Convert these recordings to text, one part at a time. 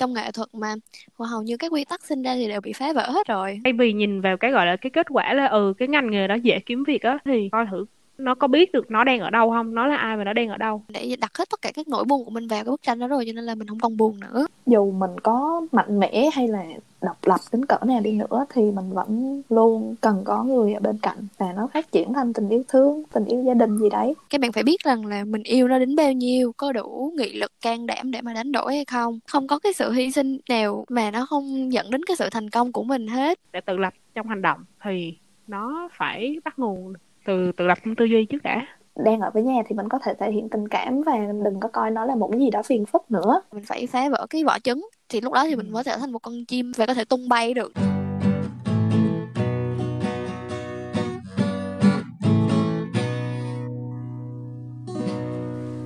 trong nghệ thuật mà. Và hầu như các quy tắc sinh ra thì đều bị phá vỡ hết rồi. Thay vì nhìn vào cái, gọi là cái kết quả là ừ cái ngành nghề đó dễ kiếm việc á, thì coi thử nó có biết được nó đang ở đâu không? Nó là ai và nó đang ở đâu? Để đặt hết tất cả các nỗi buồn của mình vào cái bức tranh đó rồi cho nên là mình không còn buồn nữa. Dù mình có mạnh mẽ hay là độc lập đến cỡ nào đi nữa thì mình vẫn luôn cần có người ở bên cạnh và nó phát triển thành tình yêu thương tình yêu gia đình gì đấy. Các bạn phải biết rằng là mình yêu nó đến bao nhiêu có đủ nghị lực can đảm để mà đánh đổi hay không. Không có cái sự hy sinh nào mà nó không dẫn đến cái sự thành công của mình hết. Để tự lập trong hành động thì nó phải bắt nguồn từ tự lập trong tư duy trước đã. Đang ở với nhà thì mình có thể thể hiện tình cảm và đừng có coi nó là một cái gì đó phiền phức nữa. Mình phải phá vỡ cái vỏ trứng. Thì lúc đó thì mình mới trở thành một con chim và có thể tung bay được.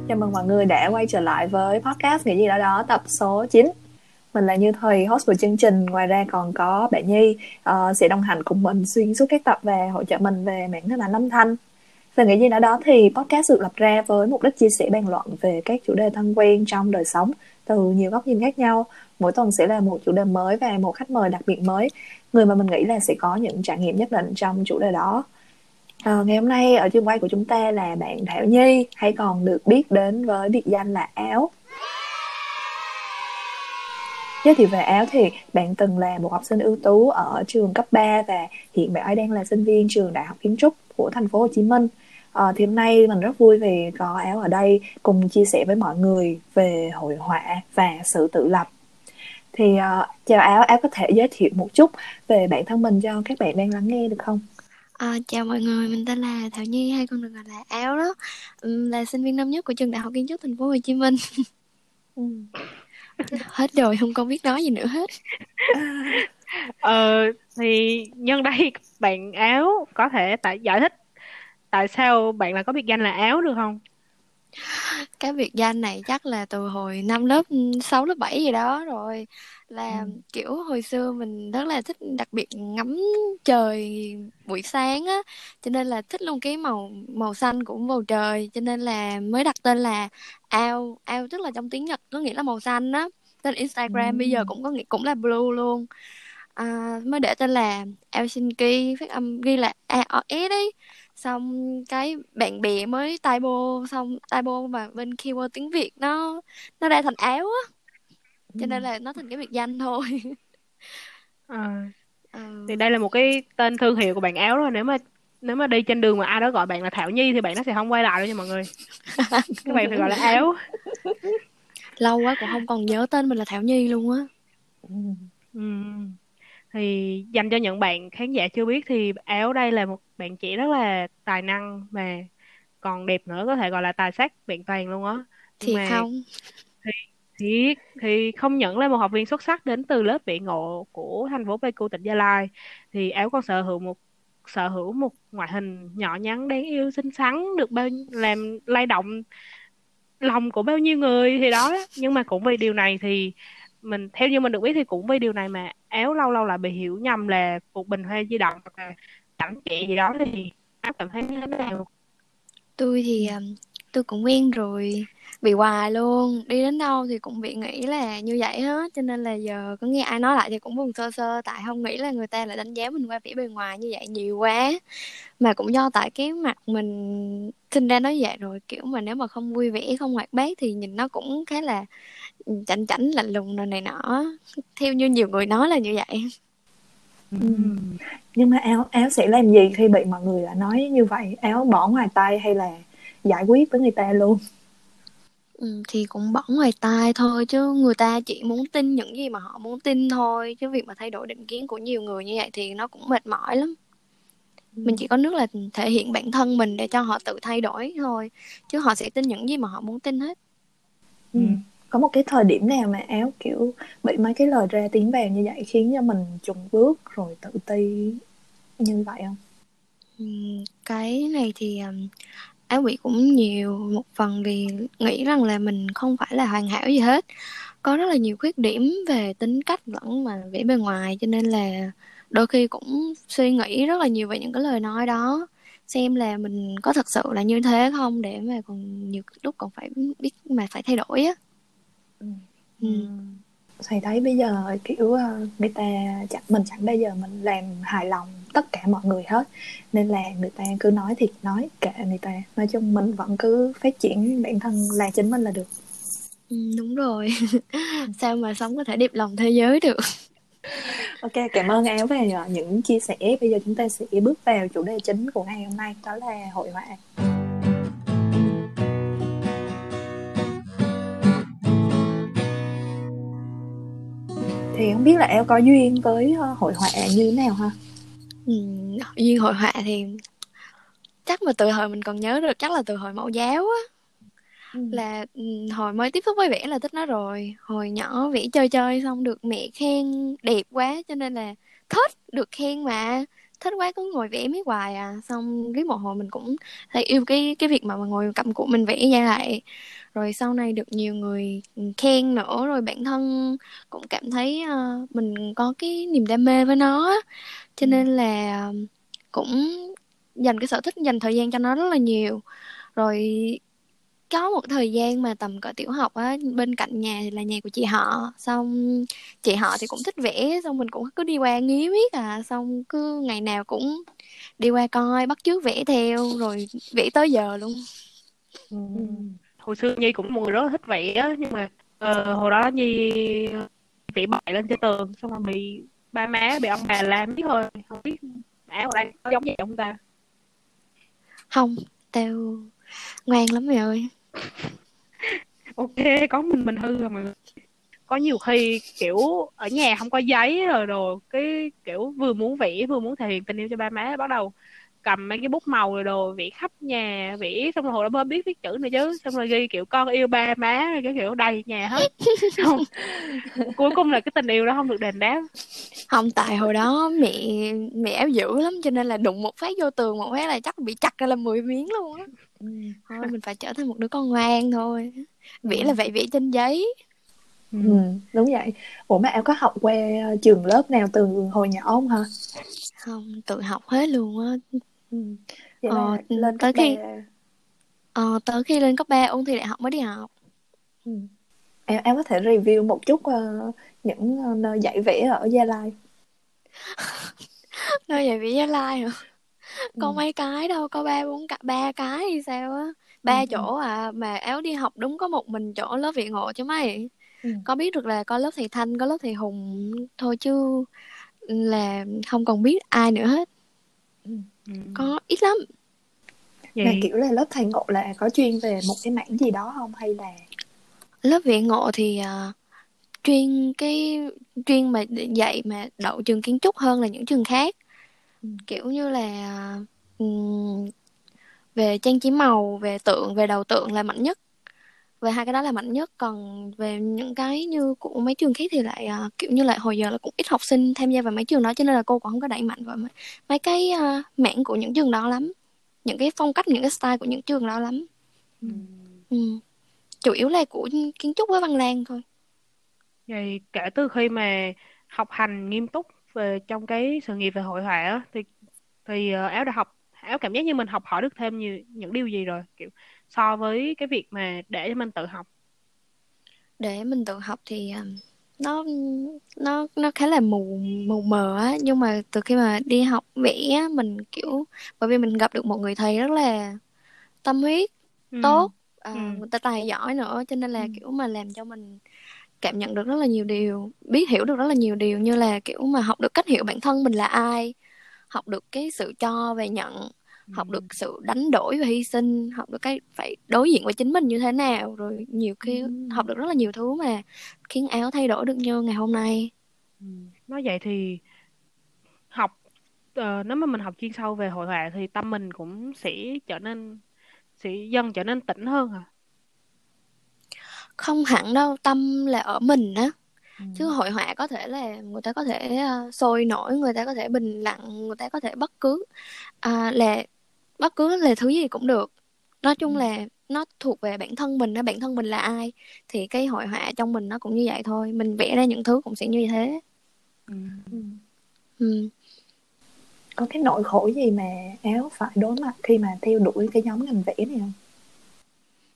Chào mừng mọi người đã quay trở lại với podcast Nghĩ gì đó đó tập số 9 mình là Như thầy host của chương trình Ngoài ra còn có bạn Nhi uh, sẽ đồng hành cùng mình xuyên suốt các tập và hỗ trợ mình về mảng hình ảnh âm thanh về nghĩ gì đó đó thì podcast được lập ra với mục đích chia sẻ bàn luận về các chủ đề thân quen trong đời sống từ nhiều góc nhìn khác nhau. Mỗi tuần sẽ là một chủ đề mới và một khách mời đặc biệt mới. Người mà mình nghĩ là sẽ có những trải nghiệm nhất định trong chủ đề đó. À, ngày hôm nay ở trường quay của chúng ta là bạn Thảo Nhi hay còn được biết đến với biệt danh là Áo. Giới thiệu về Áo thì bạn từng là một học sinh ưu tú ở trường cấp 3 và hiện bạn ấy đang là sinh viên trường Đại học Kiến trúc của thành phố Hồ Chí Minh. À, thì hôm nay mình rất vui vì có Áo ở đây cùng chia sẻ với mọi người về hội họa và sự tự lập. Thì uh, chào Áo, Áo có thể giới thiệu một chút về bản thân mình cho các bạn đang lắng nghe được không? À, chào mọi người, mình tên là Thảo Nhi hay còn được gọi là Áo đó, là sinh viên năm nhất của trường Đại học Kiến trúc Thành phố Hồ Chí Minh. ừ. Hết rồi, không còn biết nói gì nữa hết. ờ thì nhân đây bạn áo có thể tại giải thích tại sao bạn lại có biệt danh là áo được không cái biệt danh này chắc là từ hồi năm lớp 6 lớp 7 gì đó rồi là ừ. kiểu hồi xưa mình rất là thích đặc biệt ngắm trời buổi sáng á cho nên là thích luôn cái màu màu xanh của bầu trời. Cho nên là mới đặt tên là ao ao tức là trong tiếng nhật có nghĩa là màu xanh á. Tên instagram ừ. bây giờ cũng có nghĩa cũng là blue luôn. À, mới để tên là Helsinki phát âm ghi là AOS đấy xong cái bạn bè mới typo xong typo mà bên keyword tiếng Việt nó nó ra thành áo á cho nên là nó thành cái biệt danh thôi. À. ừ. thì đây là một cái tên thương hiệu của bạn áo rồi nếu mà nếu mà đi trên đường mà ai đó gọi bạn là Thảo Nhi thì bạn nó sẽ không quay lại đâu nha mọi người. Các bạn phải gọi là áo. Lâu quá cũng không còn nhớ tên mình là Thảo Nhi luôn á. Ừ thì dành cho những bạn khán giả chưa biết thì áo đây là một bạn trẻ rất là tài năng mà còn đẹp nữa có thể gọi là tài sắc vẹn toàn luôn á. Thì mà không thì thì không nhận là một học viên xuất sắc đến từ lớp bị ngộ của thành phố Pleiku, tỉnh Gia Lai. Thì áo còn sở hữu một, sở hữu một ngoại hình nhỏ nhắn, đáng yêu, xinh xắn, được bao làm lay động lòng của bao nhiêu người thì đó. Nhưng mà cũng vì điều này thì mình, theo như mình được biết thì cũng vì điều này mà áo lâu lâu lại bị hiểu nhầm là một bình hoa di động hoặc là gì đó thì áo cảm thấy như thế nào? Tôi thì à, tôi cũng quen rồi bị hoài luôn, đi đến đâu thì cũng bị nghĩ là như vậy hết, cho nên là giờ có nghe ai nói lại thì cũng buồn sơ sơ, tại không nghĩ là người ta lại đánh giá mình qua vẻ bề ngoài như vậy nhiều quá. Mà cũng do tại cái mặt mình sinh ra nó vậy rồi, kiểu mà nếu mà không vui vẻ, không hoạt bát thì nhìn nó cũng khá là ừ, chảnh chảnh, lạnh lùng rồi này nọ. Theo như nhiều người nói là như vậy. Ừ. nhưng mà áo áo sẽ làm gì khi bị mọi người nói như vậy? Áo bỏ ngoài tay hay là giải quyết với người ta luôn? Ừ, thì cũng bỏ ngoài tai thôi chứ người ta chỉ muốn tin những gì mà họ muốn tin thôi. Chứ việc mà thay đổi định kiến của nhiều người như vậy thì nó cũng mệt mỏi lắm. Ừ. mình chỉ có nước là thể hiện bản thân mình để cho họ tự thay đổi thôi chứ họ sẽ tin những gì mà họ muốn tin hết. Ừ. có một cái thời điểm nào mà áo kiểu bị mấy cái lời ra tiếng vào như vậy khiến cho mình chùng bước rồi tự ti như vậy không? Ừ, cái này thì áo bị cũng nhiều một phần vì nghĩ rằng là mình không phải là hoàn hảo gì hết có rất là nhiều khuyết điểm về tính cách lẫn mà vẻ bề ngoài cho nên là đôi khi cũng suy nghĩ rất là nhiều về những cái lời nói đó xem là mình có thật sự là như thế không để mà còn nhiều lúc còn phải biết mà phải thay đổi á ừ. Ừ. thầy thấy bây giờ kiểu ờ, người ta chẳng mình chẳng bao giờ mình làm hài lòng tất cả mọi người hết. Nên là người ta cứ nói thì nói kệ người ta. Nói chung mình vẫn cứ phát triển bản thân là chính mình là được. Ừ, đúng rồi. Sao mà sống có thể đẹp lòng thế giới được? Ok cảm ơn áo về những chia sẻ. Bây giờ chúng ta sẽ bước vào chủ đề chính của ngày hôm nay đó là hội họa. Thì không biết là em có duyên với ờ, hội họa như thế nào ha ừ, duyên hội họa thì chắc mà từ hồi mình còn nhớ được chắc là từ hồi mẫu giáo á. Ừ. là hồi mới tiếp xúc với vẽ là thích nó rồi. Hồi nhỏ vẽ chơi chơi xong được mẹ khen đẹp quá cho nên là thích được khen mà thích quá cứ ngồi vẽ miết hoài à. Xong riết một hồi mình cũng thấy yêu cái cái việc mà mà ngồi cầm của mình vẽ ra lại. Rồi sau này được nhiều người khen nữa rồi bản thân cũng cảm thấy uh, mình có cái niềm đam mê với nó cho ừ. nên là cũng dành cái sở thích dành thời gian cho nó rất là nhiều. Rồi có một thời gian mà tầm cỡ tiểu học á bên cạnh nhà thì là nhà của chị họ. Xong chị họ thì cũng thích vẽ xong mình cũng cứ đi qua ngí miết à. Xong cứ ngày nào cũng đi qua coi bắt chước vẽ theo rồi vẽ tới giờ luôn. Ừ. hồi xưa nhi cũng một người rất là thích vẽ nhưng mà uh, hồi đó nhi vẽ bậy lên trên tường xong rồi bị ba má bị ông bà làm biết thôi. Không biết áo ở đây có giống vậy không ta? Không tao ngoan lắm mày ơi. Ok, có mình mình hư rồi mà có nhiều khi, kiểu, ở nhà không có giấy rồi đồ, cái kiểu vừa muốn vẽ, vừa muốn thể hiện tình yêu cho ba má bắt đầu cầm mấy cái bút màu rồi đồ vẽ khắp nhà vẽ xong rồi hồi đó mới biết viết chữ nữa chứ. Xong rồi ghi kiểu con yêu ba má rồi cái kiểu đầy nhà hết. Không cuối cùng là cái tình yêu đó không được đền đáp. Không tại hồi đó mẹ mẹ áo dữ lắm cho nên là đụng một phát vô tường một phát là chắc bị chặt ra làm 10 miếng luôn á. Ừ. thôi mình phải trở thành một đứa con ngoan thôi. Vẽ là vậy vẽ trên giấy. Ừ. ừ, đúng vậy. Ủa mà em có học qua trường lớp nào từ hồi nhỏ không hả? Không tự học hết luôn á ừ. Vậy ờ, lên tới khi ờ, tới khi lên cấp 3 ôn thi đại học mới đi học ừ. em em có thể review một chút uh, những uh, nơi dạy vẽ ở Gia Lai nơi dạy vẽ Gia Lai hả có ừ. mấy cái đâu có ba bốn cả ba cái hay sao á ba ừ. chỗ à mà áo đi học đúng có một mình chỗ lớp viện ngộ chứ mấy ừ. có biết được là có lớp thầy thanh có lớp thầy hùng thôi chứ là không còn biết ai nữa hết ừ. Có ít lắm. Vậy... mà kiểu là lớp thầy ngộ là có chuyên về một cái mảng gì đó không? Hay là lớp viện ngộ thì uh, chuyên cái chuyên mà dạy mà đậu trường kiến trúc hơn là những trường khác. Ừ. kiểu như là um, về trang trí màu về tượng về đầu tượng là mạnh nhất về hai cái đó là mạnh nhất còn về những cái như của mấy trường khác thì lại uh, kiểu như lại hồi giờ là cũng ít học sinh tham gia vào mấy trường đó cho nên là cô cũng không có đẩy mạnh vào mấy, mấy cái uh, mảng của những trường đó lắm những cái phong cách những cái style của những trường đó lắm ừ. Ừ. chủ yếu là của kiến trúc với văn lang thôi vậy kể từ khi mà học hành nghiêm túc về trong cái sự nghiệp về hội họa á, thì thì uh, áo đã học áo cảm giác như mình học hỏi được thêm nhiều những điều gì rồi kiểu so với cái việc mà để cho mình tự học để mình tự học thì à, nó nó nó khá là mù mù mờ á nhưng mà từ khi mà đi học vẽ mình kiểu bởi vì mình gặp được một người thầy rất là tâm huyết ừ. tốt à, ừ. người ta tài giỏi nữa cho nên là ừ. kiểu mà làm cho mình cảm nhận được rất là nhiều điều biết hiểu được rất là nhiều điều như là kiểu mà học được cách hiểu bản thân mình là ai học được cái sự cho và nhận học được sự đánh đổi và hy sinh học được cái phải đối diện với chính mình như thế nào rồi nhiều khi ừ. học được rất là nhiều thứ mà khiến áo thay đổi được như ngày hôm nay ừ. nói vậy thì học uh, nếu mà mình học chuyên sâu về hội họa thì tâm mình cũng sẽ trở nên sẽ dần trở nên tỉnh hơn à không hẳn đâu tâm là ở mình á ừ. chứ hội họa có thể là người ta có thể uh, sôi nổi người ta có thể bình lặng người ta có thể bất cứ uh, là bất cứ là thứ gì cũng được nói chung ừ. là nó thuộc về bản thân mình đó bản thân mình là ai thì cái hội họa trong mình nó cũng như vậy thôi mình vẽ ra những thứ cũng sẽ như thế ừ. Ừ. ừ. có cái nỗi khổ gì mà áo phải đối mặt khi mà theo đuổi cái nhóm ngành vẽ này không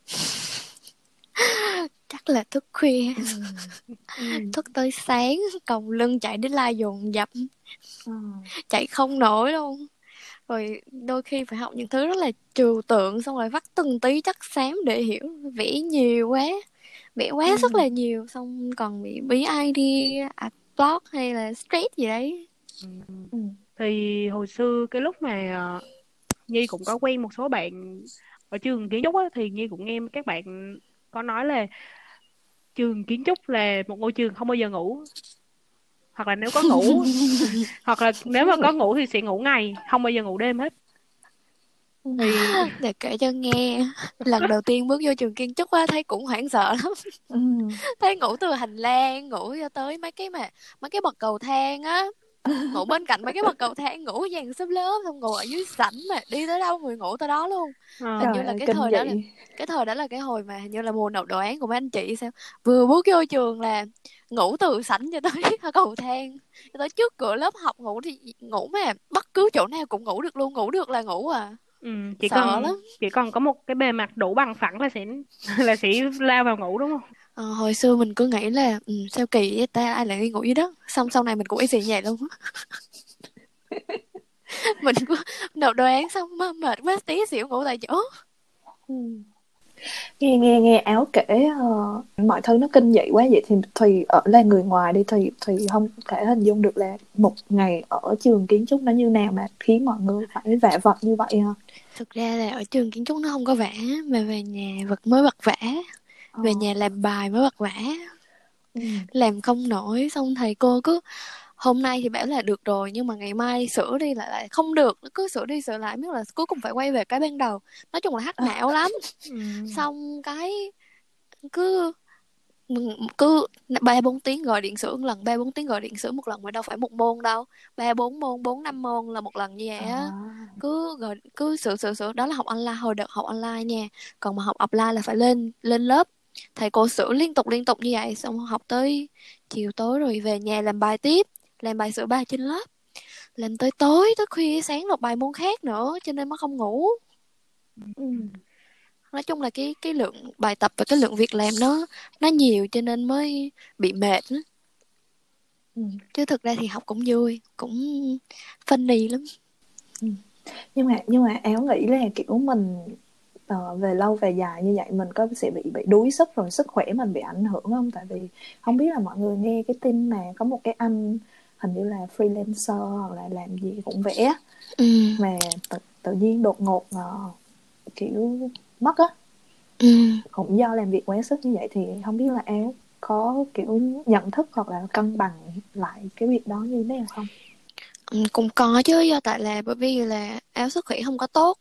chắc là thức khuya ừ. thức tới sáng còng lưng chạy đến la dồn dập Ừ. chạy không nổi luôn rồi đôi khi phải học những thứ rất là trừu tượng xong rồi vắt từng tí chắc xám để hiểu vẽ nhiều quá vẽ quá Ừ. rất là nhiều xong còn bị bí ID ad block hay là stress gì đấy Ừ. thì hồi xưa cái lúc mà ờ, Nhi cũng có quen một số bạn ở trường kiến trúc á thì Nhi cũng nghe các bạn có nói là trường kiến trúc là một ngôi trường không bao giờ ngủ hoặc là nếu có ngủ hoặc là nếu mà có ngủ thì sẽ ngủ ngày không bao giờ ngủ đêm hết. Thì để kể cho nghe lần đầu tiên bước vô trường kiến trúc á thấy cũng hoảng sợ lắm. Ừ. thấy ngủ từ hành lang ngủ cho tới mấy cái mà mấy cái bậc cầu thang á ngủ bên cạnh mấy cái bậc cầu thang ngủ dàn xếp lớp xong ngủ ở dưới sảnh mà đi tới đâu người ngủ tới đó luôn. Ờ, Hình như là cái thời đó là cái thời đó là cái hồi mà hình như là mùa nộp đồ án của mấy anh chị sao vừa bước vô trường là ngủ từ sảnh cho tới cầu thang cho tới trước cửa lớp học ngủ thì ngủ mà bất cứ chỗ nào cũng ngủ được luôn ngủ được là ngủ à. Ừ, chỉ sợ cần lắm. chỉ cần có một cái bề mặt đủ bằng phẳng là sẽ là sẽ lao vào ngủ đúng không Ờ, hồi xưa mình cứ nghĩ là ừ, sao kỳ vậy ta? Ai lại đi ngủ dưới đất? Xong sau này mình cũng y xì vậy luôn á. Mình cứ nộp đồ án xong mà mệt quá tí xỉu ngủ tại chỗ. Ừ. nghe nghe nghe áo kể ờ, mọi thứ nó kinh dị quá vậy thì Thùy ở là người ngoài đi. Thùy Thùy không thể hình dung được là một ngày ở trường kiến trúc nó như nào mà khiến mọi người phải vạ vật như vậy ha. Thực ra là ở trường kiến trúc nó không có vẽ mà về nhà vật mới vật vẽ về nhà làm bài mới vật vẽ Ừ. làm không nổi xong thầy cô cứ hôm nay thì bảo là được rồi nhưng mà ngày mai sửa đi lại lại không được cứ sửa đi sửa lại biết là cuối cùng phải quay về cái ban đầu. Nói chung là hắc não lắm. Ừ. xong cái cứ cứ ba bốn tiếng gọi điện sửa một lần ba bốn tiếng gọi điện sửa một lần mà đâu phải một môn đâu. Ba bốn môn bốn năm môn là một lần như vậy á. À. cứ gọi cứ sửa sửa sửa. Đó là học online hồi đợt học online nha. Còn mà học offline là phải lên lên lớp thầy cô sửa liên tục liên tục như vậy xong học tới chiều tối rồi về nhà làm bài tiếp làm bài sửa bài trên lớp làm tới tối tới khuya sáng nộp bài môn khác nữa cho nên mới không ngủ Ừ. nói chung là cái cái lượng bài tập và cái lượng việc làm nó nó nhiều cho nên mới bị mệt. Ừ. chứ thực ra thì học cũng vui cũng funny lắm nhưng mà nhưng mà áo nghĩ là kiểu mình ờ, về lâu về dài như vậy mình có sẽ bị bị đuối sức rồi sức khỏe mình bị ảnh hưởng không tại vì không biết là mọi người nghe cái tin mà có một cái anh hình như là freelancer hoặc là làm gì cũng vẽ ừ. mà tự, tự nhiên đột ngột ờ, kiểu mất á Ừ. cũng do làm việc quá sức như vậy thì không biết là áo có kiểu nhận thức hoặc là cân bằng lại cái việc đó như thế nào không Ừ, cũng có chứ do tại là bởi vì là áo sức khỏe không có tốt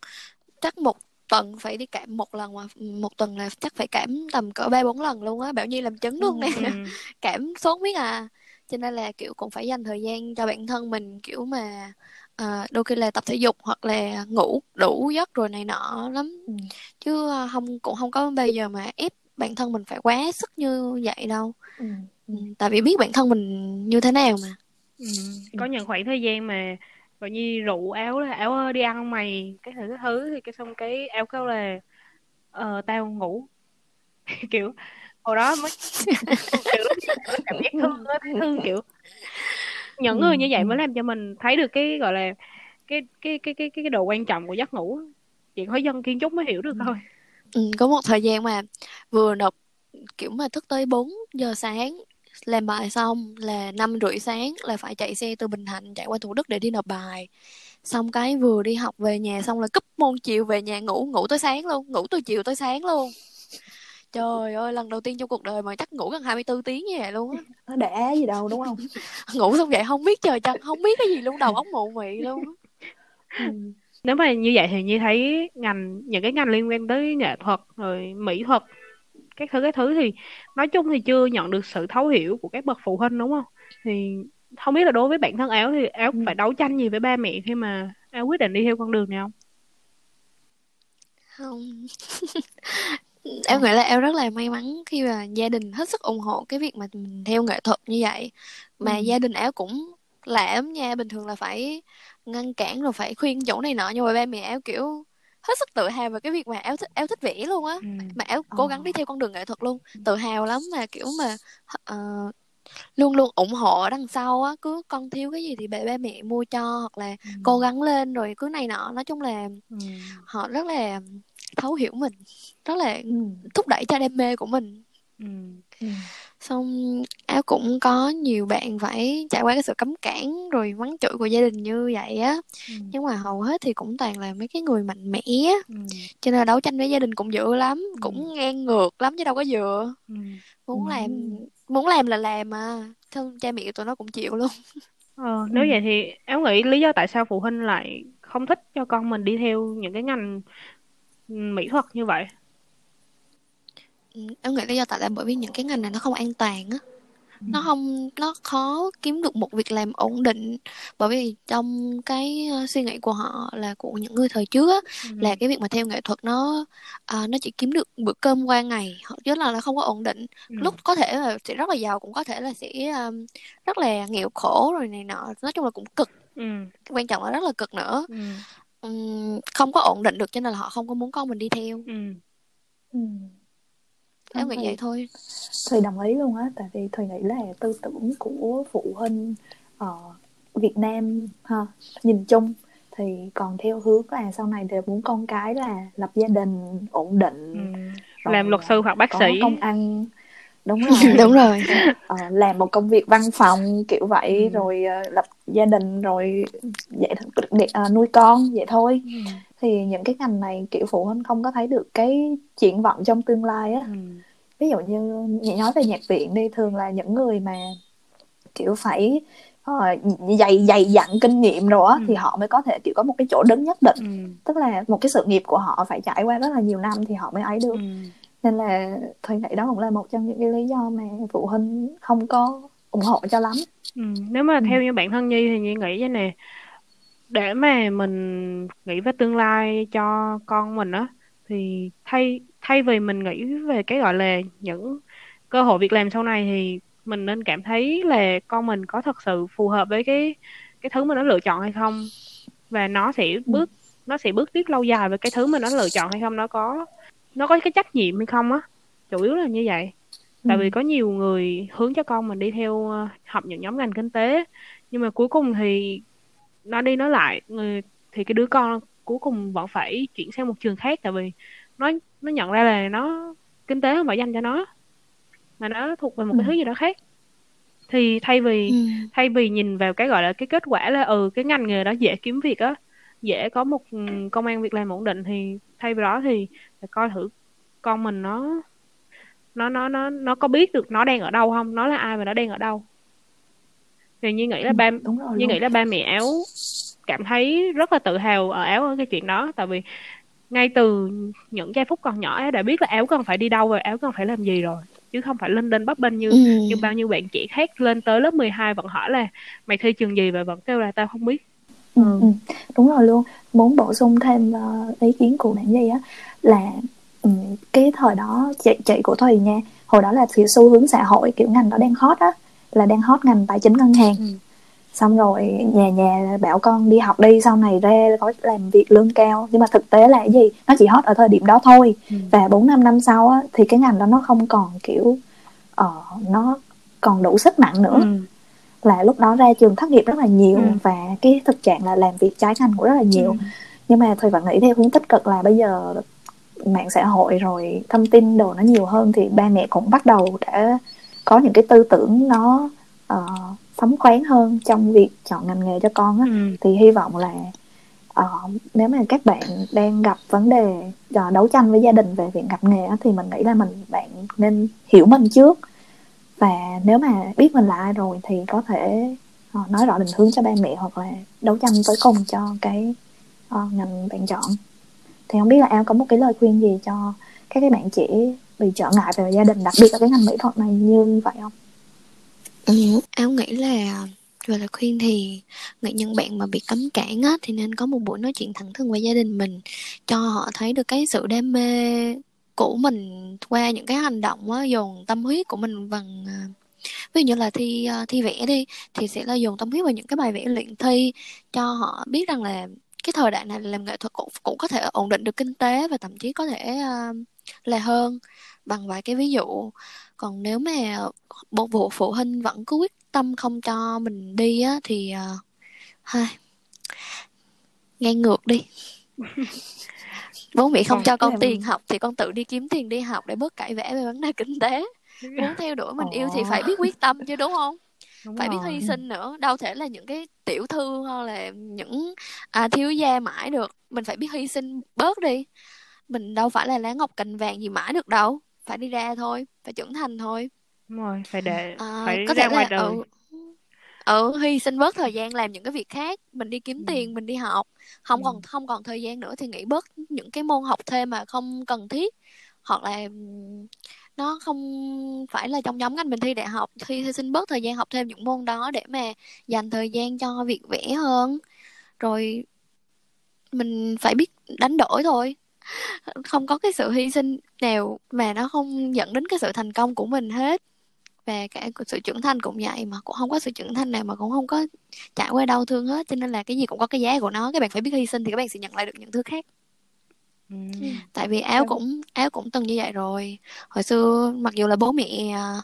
chắc một tuần phải đi cảm một lần mà một tuần là chắc phải cảm tầm cỡ ba bốn lần luôn á bảo nhi làm chứng luôn nè Ừ. cảm sốt biết à cho nên là kiểu cũng phải dành thời gian cho bản thân mình kiểu mà à, đôi khi là tập thể dục hoặc là ngủ đủ giấc rồi này nọ lắm Ừ. chứ không cũng không có bây giờ mà ép bản thân mình phải quá sức như vậy đâu ừ. ừ, tại vì biết bản thân mình như thế nào mà Ừ. có những khoảng thời gian mà Bảo Nhi rủ áo là áo ơi đi ăn không mày. Cái thứ cái thứ thì cái xong cái áo kêu là ờ tao ngủ. Kiểu hồi đó mới kiểu cảm giác thương thương kiểu. Những người như vậy mới làm cho mình thấy được cái gọi là cái cái cái cái cái, cái độ quan trọng của giấc ngủ. Chỉ có dân kiến trúc mới hiểu được thôi. Ừ, có một thời gian mà vừa nộp kiểu mà thức tới 4 giờ sáng làm bài xong là năm rưỡi sáng là phải chạy xe từ Bình Thạnh chạy qua Thủ Đức để đi nộp bài xong cái vừa đi học về nhà xong là cúp môn chiều về nhà ngủ ngủ tới sáng luôn ngủ từ chiều tới sáng luôn trời ơi lần đầu tiên trong cuộc đời mà chắc ngủ gần 24 tiếng như vậy luôn á nó đã gì đâu đúng không ngủ xong dậy không biết trời trăng không biết cái gì luôn đầu óc mụ mị luôn á. ừ. nếu mà như vậy thì Nhi thấy ngành những cái ngành liên quan tới nghệ thuật rồi mỹ thuật các thứ các thứ thì nói chung thì chưa nhận được sự thấu hiểu của các bậc phụ huynh đúng không thì không biết là đối với bản thân áo thì áo Ừ. phải đấu tranh gì với ba mẹ khi mà áo quyết định đi theo con đường này không không em nghĩ là em rất là may mắn khi mà gia đình hết sức ủng hộ cái việc mà mình theo nghệ thuật như vậy mà Ừ. gia đình áo cũng lạ lắm nha bình thường là phải ngăn cản rồi phải khuyên chỗ này nọ nhưng mà ba mẹ áo kiểu hết sức tự hào về cái việc mà éo thích éo thích vẽ luôn á ừ. mà éo cố gắng đi theo con đường nghệ thuật luôn tự hào lắm mà kiểu mà uh, luôn luôn ủng hộ đằng sau á cứ con thiếu cái gì thì bệ ba mẹ mua cho hoặc là ừ. cố gắng lên rồi cứ này nọ nói chung là ừ. họ rất là thấu hiểu mình rất là ừ. thúc đẩy cho đam mê của mình ừ. Ừ. xong áo cũng có nhiều bạn phải trải qua cái sự cấm cản rồi mắng chửi của gia đình như vậy á ừ. nhưng mà hầu hết thì cũng toàn là mấy cái người mạnh mẽ ừ. cho nên là đấu tranh với gia đình cũng dữ lắm ừ. cũng ngang ngược lắm chứ đâu có vừa ừ. muốn ừ. làm muốn làm là làm mà thương cha mẹ tụi nó cũng chịu luôn ờ, nếu ừ. vậy thì áo nghĩ lý do tại sao phụ huynh lại không thích cho con mình đi theo những cái ngành mỹ thuật như vậy ừ, em nghĩ lý do tại là bởi vì những cái ngành này nó không an toàn á ừ. nó không nó khó kiếm được một việc làm ổn định bởi vì trong cái uh, suy nghĩ của họ là của những người thời trước á ừ. là cái việc mà theo nghệ thuật nó uh, nó chỉ kiếm được bữa cơm qua ngày chứ là nó không có ổn định ừ. lúc có thể là sẽ rất là giàu cũng có thể là sẽ um, rất là nghèo khổ rồi này nọ nói chung là cũng cực ừ. quan trọng là rất là cực nữa ừ um, không có ổn định được cho nên là họ không có muốn con mình đi theo ừ. Ừ. em nghĩ vậy thôi thùy đồng ý luôn á tại vì thùy nghĩ là tư tưởng của phụ huynh ở Việt Nam ha nhìn chung thì còn theo hướng là sau này đều muốn con cái là lập gia đình ổn định ừ. làm luật sư hoặc bác sĩ công ăn đúng rồi đúng rồi ờ, làm một công việc văn phòng kiểu vậy ừ. rồi uh, lập gia đình rồi vậy uh, nuôi con vậy thôi ừ. thì những cái ngành này kiểu phụ huynh không có thấy được cái triển vọng trong tương lai á ừ. Ví dụ như nói về nhạc viện đi thường là những người mà kiểu phải uh, dày dày dặn kinh nghiệm rồi á ừ. thì họ mới có thể kiểu có một cái chỗ đứng nhất định ừ. tức là một cái sự nghiệp của họ phải trải qua rất là nhiều năm thì họ mới ấy được ừ nên là thùy nghĩ đó cũng là một trong những cái lý do mà phụ huynh không có ủng hộ cho lắm ừ, nếu mà ừ. theo như bản thân nhi thì nhi nghĩ thế nè để mà mình nghĩ về tương lai cho con mình á thì thay thay vì mình nghĩ về cái gọi là những cơ hội việc làm sau này thì mình nên cảm thấy là con mình có thật sự phù hợp với cái cái thứ mà nó lựa chọn hay không? Và nó sẽ ừ. bước nó sẽ bước tiếp lâu dài với cái thứ mà nó lựa chọn hay không? Nó có nó có cái trách nhiệm hay không á? Chủ yếu là như vậy. Tại ừ. vì có nhiều người hướng cho con mình đi theo ờ, học những nhóm ngành kinh tế nhưng mà cuối cùng thì nó đi nói lại người thì cái đứa con cuối cùng vẫn phải chuyển sang một trường khác. Tại vì nó nó nhận ra là nó kinh tế không phải dành cho nó mà nó thuộc về một ừ. cái thứ gì đó khác thì thay vì ừ. thay vì nhìn vào cái gọi là cái kết quả là ừ cái ngành nghề đó dễ kiếm việc á dễ có một ừ, công an việc làm ổn định thì thay vì đó thì phải coi thử con mình nó nó nó nó nó có biết được nó đang ở đâu không nó là ai và nó đang ở đâu thì như nghĩ là ba ừ, Đúng rồi như nghĩ là ba mẹ áo cảm thấy rất là tự hào ở áo ở cái chuyện đó tại vì ngay từ những giây phút còn nhỏ áo đã biết là áo cần phải đi đâu và áo cần phải làm gì rồi chứ không phải lên đên bấp bênh như ừ. như bao nhiêu bạn trẻ khác lên tới lớp 12 vẫn hỏi là mày thi trường gì và vẫn kêu là tao không biết ừ. Ừ. đúng rồi luôn muốn bổ sung thêm uh, ý kiến của bạn gì á là um, cái thời đó chị chị của thùy nha hồi đó là kiểu xu hướng xã hội kiểu ngành đó đang hot á là đang hot ngành tài chính ngân hàng ừ. Xong rồi nhà nhà bảo con đi học đi sau này ra có làm việc lương cao nhưng mà thực tế là cái gì nó chỉ hot ở thời điểm đó thôi ừ. và bốn năm năm sau á thì cái ngành đó nó không còn kiểu uh, nó còn đủ sức nặng nữa ừ là lúc đó ra trường thất nghiệp rất là nhiều ừ. và cái thực trạng là làm việc trái ngành cũng rất là nhiều ừ. nhưng mà thầy vẫn nghĩ theo hướng tích cực là bây giờ mạng xã hội rồi thông tin đồ nó nhiều hơn thì ba mẹ cũng bắt đầu đã có những cái tư tưởng nó uh, phóng khoáng hơn trong việc chọn ngành nghề cho con á ừ. thì hy vọng là uh, nếu mà các bạn đang gặp vấn đề uh, đấu tranh với gia đình về việc gặp nghề á, thì mình nghĩ là mình bạn nên hiểu mình trước và nếu mà biết mình là ai rồi thì có thể uh, nói rõ định hướng cho ba mẹ hoặc là đấu tranh tới cùng cho cái uh, ngành bạn chọn thì không biết là em có một cái lời khuyên gì cho các cái bạn trẻ bị trở ngại về gia đình đặc biệt là cái ngành mỹ thuật này như vậy không? Ừ, em nghĩ là về lời khuyên thì nghệ những bạn mà bị cấm cản á thì nên có một buổi nói chuyện thẳng thừng với gia đình mình cho họ thấy được cái sự đam mê của mình qua những cái hành động á, dồn tâm huyết của mình bằng à, ví dụ như là thi à, thi vẽ đi thì sẽ là dồn tâm huyết vào những cái bài vẽ luyện thi cho họ biết rằng là cái thời đại này làm nghệ thuật cũng cũng có thể ổn định được kinh tế và thậm chí có thể uh, là hơn bằng vài cái ví dụ còn nếu mà bộ vụ phụ huynh vẫn cứ quyết tâm không cho mình đi á thì uh, hai nghe ngược đi. Bố mẹ không cho con tiền học thì con tự đi kiếm tiền đi học để bớt cãi vẽ về vấn đề kinh tế. Muốn theo đuổi mình yêu thì phải biết quyết tâm chứ đúng không? Đúng phải rồi. biết hy sinh nữa. Đâu thể là những cái tiểu thư hoặc là những à, thiếu gia mãi được. Mình phải biết hy sinh bớt đi. Mình đâu phải là lá ngọc cành vàng gì mãi được đâu phải đi ra thôi phải trưởng thành thôi. Đúng rồi phải để à, phải có ra thể ngoài là, đời. ừ, ừ hy sinh bớt thời gian làm những cái việc khác mình đi kiếm ừ. tiền mình đi học. Không ừ. còn không còn thời gian nữa thì nghĩ bớt những cái môn học thêm mà không cần thiết. Hoặc là nó không phải là trong nhóm ngành mình thi đại học thì hy sinh bớt thời gian học thêm những môn đó để mà dành thời gian cho việc vẽ hơn. Rồi mình phải biết đánh đổi thôi không có cái sự hy sinh nào mà nó không dẫn đến cái sự thành công của mình hết. Và cả sự trưởng thành cũng vậy mà cũng không có sự trưởng thành nào mà cũng không có trải qua đau thương hết. Cho nên là cái gì cũng có cái giá của nó. Các bạn phải biết hy sinh thì các bạn sẽ nhận lại được những thứ khác. Ừ. tại vì áo cũng áo cũng từng như vậy rồi. Hồi xưa mặc dù là bố mẹ à,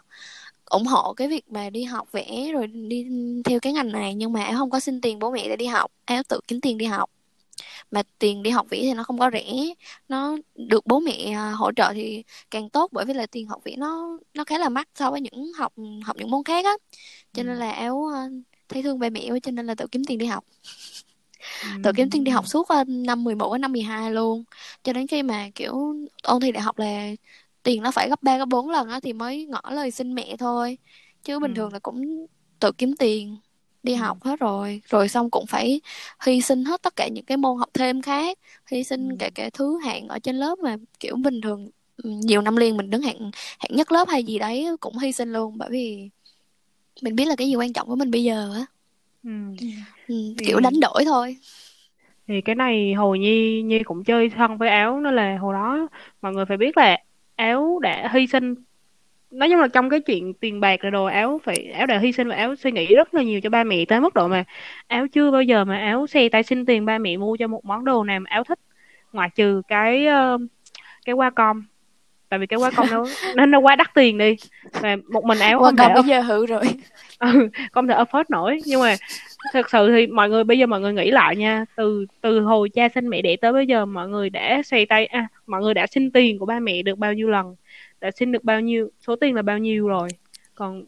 ủng hộ cái việc mà đi học vẽ rồi đi theo cái ngành này nhưng mà áo không có xin tiền bố mẹ để đi học. Áo tự kiếm tiền đi học mà tiền đi học vĩ thì nó không có rẻ. Nó được bố mẹ à, hỗ trợ thì càng tốt bởi vì là tiền học vĩ nó nó khá là mắc so với những học học những môn khác á. Cho nên ừ. là áo à, thấy thương ba mẹ cho nên là tự kiếm tiền đi học. Tự kiếm tiền đi học suốt à, năm 11 đến năm 12 luôn. Cho đến khi mà kiểu ôn thi đại học là tiền nó phải gấp 3 gấp 4 lần á thì mới ngỏ lời xin mẹ thôi. Chứ bình ừ. thường là cũng tự kiếm tiền đi học hết rồi. Rồi xong cũng phải hy sinh hết tất cả những cái môn học thêm khác hy sinh ừ. cả cả thứ hạng ở trên lớp mà kiểu bình thường ừ, nhiều năm liền mình đứng hạng hạng nhất lớp hay gì đấy cũng hy sinh luôn bởi vì mình biết là cái gì quan trọng với mình bây giờ á. Ừ. ừ, kiểu đánh đổi thôi. Thì cái này hồi nhi nhi cũng chơi thân với áo nên là hồi đó mọi người phải biết là áo đã hy sinh nói chung là trong cái chuyện tiền bạc rồi đồ áo phải áo đã hy sinh và áo suy nghĩ rất là nhiều cho ba mẹ tới mức độ mà áo chưa bao giờ mà áo xe tay xin tiền ba mẹ mua cho một món đồ nào mà áo thích ngoại trừ cái uh, cái hoa com tại vì cái hoa com nó nên nó quá đắt tiền đi và một mình áo không thể bây giờ hư rồi. Ừ, không thể afford nổi. Nhưng mà thật sự thì mọi người bây giờ mọi người nghĩ lại nha từ từ hồi cha sinh mẹ đẻ tới bây giờ mọi người đã xoay tay à mọi người đã xin tiền của ba mẹ được bao nhiêu lần đã xin được bao nhiêu số tiền là bao nhiêu rồi còn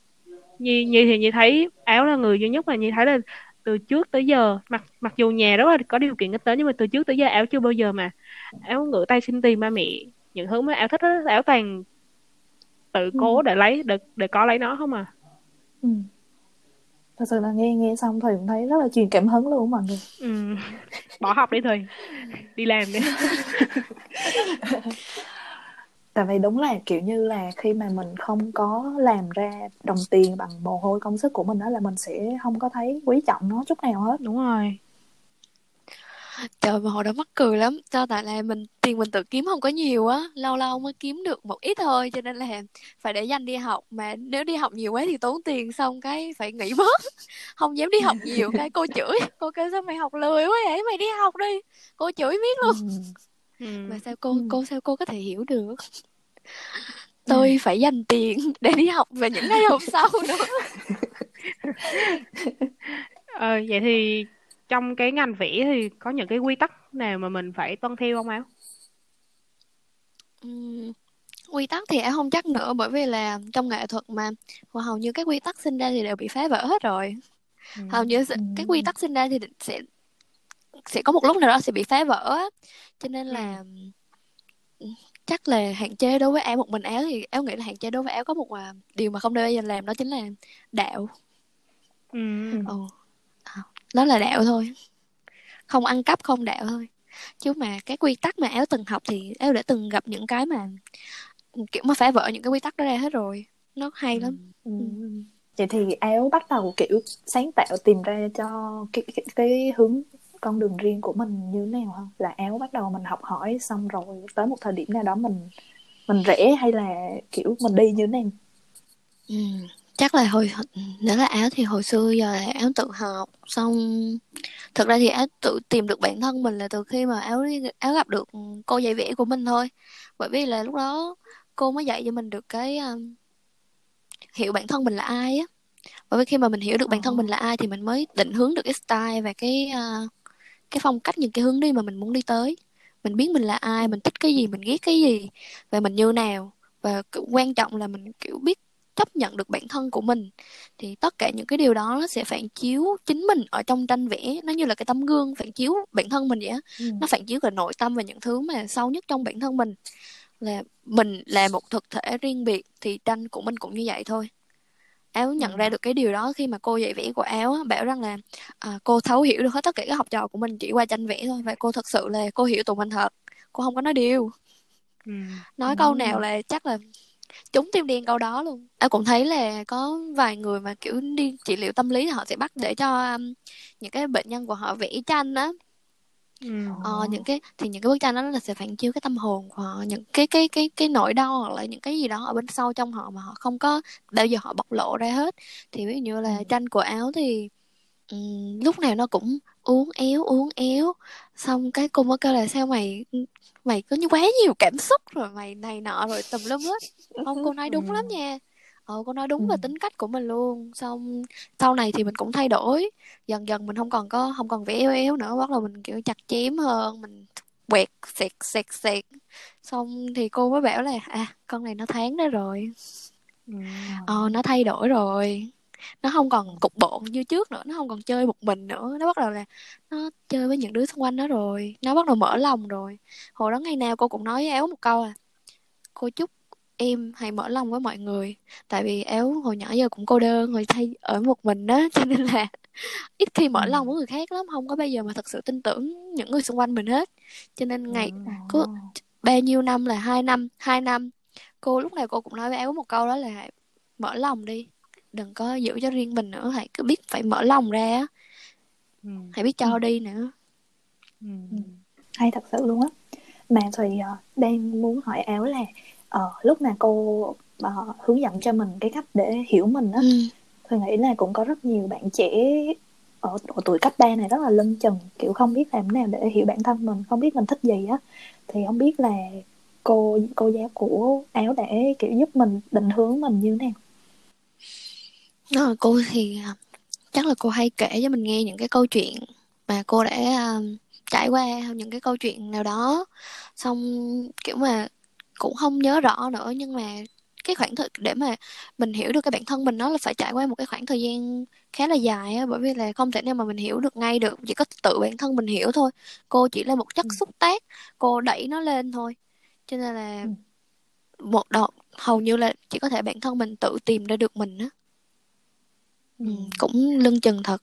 nhi nhi thì nhi thấy áo là người duy nhất mà nhi thấy là từ trước tới giờ mặc mặc dù nhà rất là có điều kiện kinh tế nhưng mà từ trước tới giờ áo chưa bao giờ mà áo ngửa tay xin tiền ba mẹ những thứ mà áo thích đó, áo toàn tự ừ. cố để lấy để để có lấy nó không à ừ. thật sự là nghe nghe xong thì cũng thấy rất là truyền cảm hứng luôn mọi người ừ. bỏ học đi thôi đi làm đi tại vì đúng là kiểu như là khi mà mình không có làm ra đồng tiền bằng mồ hôi công sức của mình đó là mình sẽ không có thấy quý trọng nó chút nào hết. Đúng rồi. Trời mà hồi đó mắc cười lắm. Cho tại là mình tiền mình tự kiếm không có nhiều á lâu lâu mới kiếm được một ít thôi cho nên là phải để dành đi học. Mà nếu đi học nhiều quá thì tốn tiền xong cái phải nghỉ bớt không dám đi học nhiều cái cô chửi cô kêu sao mày học lười quá vậy? Mày đi học đi. Cô chửi biết luôn ừ ừ. mà sao cô ừ. cô sao cô có thể hiểu được tôi ừ. phải dành tiền để đi học về những ngày hôm sau nữa ờ, vậy thì trong cái ngành vẽ thì có những cái quy tắc nào mà mình phải tuân theo không uhm, quy tắc thì em không chắc nữa bởi vì là trong nghệ thuật mà hầu như các quy tắc sinh ra thì đều bị phá vỡ hết rồi ừ. hầu như các quy tắc sinh ra thì sẽ sẽ có một lúc nào đó sẽ bị phá vỡ cho nên là ừ. chắc là hạn chế đối với áo một mình áo thì áo nghĩ là hạn chế đối với áo có một à, điều mà không nên bao giờ làm đó chính là đạo ừ. ừ. đó là đạo thôi không ăn cắp không đạo thôi chứ mà cái quy tắc mà áo từng học thì áo đã từng gặp những cái mà kiểu mà phá vỡ những cái quy tắc đó ra hết rồi nó hay lắm ừ. Ừ. vậy thì áo bắt đầu kiểu sáng tạo tìm ra cho cái cái, cái hướng con đường riêng của mình như thế nào không là áo bắt đầu mình học hỏi xong rồi tới một thời điểm nào đó mình mình rẽ hay là kiểu mình đi như thế nào? Ừ, chắc là hồi nếu là áo thì hồi xưa giờ là áo tự học xong thực ra thì áo tự tìm được bản thân mình là từ khi mà áo áo gặp được cô dạy vẽ của mình thôi. Bởi vì là lúc đó cô mới dạy cho mình được cái um, hiểu bản thân mình là ai á. Bởi vì khi mà mình hiểu được bản thân mình là ai thì mình mới định hướng được cái style và cái uh, cái phong cách những cái hướng đi mà mình muốn đi tới. Mình biết mình là ai mình thích cái gì mình ghét cái gì. Và mình như nào. Và quan trọng là mình kiểu biết chấp nhận được bản thân của mình. Thì tất cả những cái điều đó nó sẽ phản chiếu chính mình ở trong tranh vẽ. Nó như là cái tấm gương phản chiếu bản thân mình vậy á. Ừ. nó phản chiếu cả nội tâm và những thứ mà sâu nhất trong bản thân mình. Là mình là một thực thể riêng biệt thì tranh của mình cũng như vậy thôi áo nhận ra được cái điều đó khi mà cô dạy vẽ của áo á, bảo rằng là à, cô thấu hiểu được hết tất cả các học trò của mình chỉ qua tranh vẽ thôi và cô thật sự là cô hiểu tụi mình thật cô không có nói điều ừ. nói ừ. câu nào là chắc là chúng tim đen câu đó luôn áo cũng thấy là có vài người mà kiểu đi trị liệu tâm lý họ sẽ bắt để cho um, những cái bệnh nhân của họ vẽ tranh á Ừ. Ờ, những cái thì những cái bức tranh đó là sẽ phản chiếu cái tâm hồn của họ những cái cái cái cái nỗi đau hoặc là những cái gì đó ở bên sâu trong họ mà họ không có bao giờ họ bộc lộ ra hết thì ví dụ như là ừ. tranh của áo thì um, lúc nào nó cũng uốn éo uốn éo xong cái cô mới kêu là sao mày mày có như quá nhiều cảm xúc rồi mày này nọ rồi tùm lum hết không cô nói đúng ừ. lắm nha ờ cô nói đúng ừ. về tính cách của mình luôn. Xong sau này thì mình cũng thay đổi. Dần dần mình không còn có không còn vẽ éo éo nữa. Bắt đầu mình kiểu chặt chém hơn mình quẹt xẹt xẹt xẹt. Xong thì cô mới bảo là à con này nó tháng đó rồi. Ừ. ờ nó thay đổi rồi. Nó không còn cục bộ như trước nữa. Nó không còn chơi một mình nữa. Nó bắt đầu là nó chơi với những đứa xung quanh nó rồi. Nó bắt đầu mở lòng rồi. Hồi đó ngày nào cô cũng nói với éo một câu à cô chúc em hãy mở lòng với mọi người. Tại vì éo hồi nhỏ giờ cũng cô đơn rồi thay ở một mình đó cho nên là ít khi mở lòng với người khác lắm không có bây giờ mà thật sự tin tưởng những người xung quanh mình hết. Cho nên ngày có bao nhiêu năm là hai năm hai năm. Cô lúc nào cô cũng nói với éo một câu đó là mở lòng đi đừng có giữ cho riêng mình nữa hãy cứ biết phải mở lòng ra ừ. hãy biết cho ừ. đi nữa. Ừ. hay thật sự luôn á. Mà thì uh, đang muốn hỏi áo là uh, lúc mà cô uh, hướng dẫn cho mình cái cách để hiểu mình á ừ. tôi nghĩ là cũng có rất nhiều bạn trẻ ở độ tuổi cấp 3 này rất là lân chừng kiểu không biết làm nào để hiểu bản thân mình không biết mình thích gì á. Thì không biết là cô cô giáo của áo để kiểu giúp mình định hướng mình như thế nào? Đó cô thì à, chắc là cô hay kể cho mình nghe những cái câu chuyện mà cô đã um, trải qua những cái câu chuyện nào đó. Xong kiểu mà cũng không nhớ rõ nữa nhưng mà cái khoảng thời để mà mình hiểu được cái bản thân mình nó là phải trải qua một cái khoảng thời gian khá là dài á bởi vì là không thể nào mà mình hiểu được ngay được chỉ có tự bản thân mình hiểu thôi cô chỉ là một chất ừ. xúc tác cô đẩy nó lên thôi cho nên là ừ. một đoạn hầu như là chỉ có thể bản thân mình tự tìm ra được mình á ừ. cũng lưng chừng thật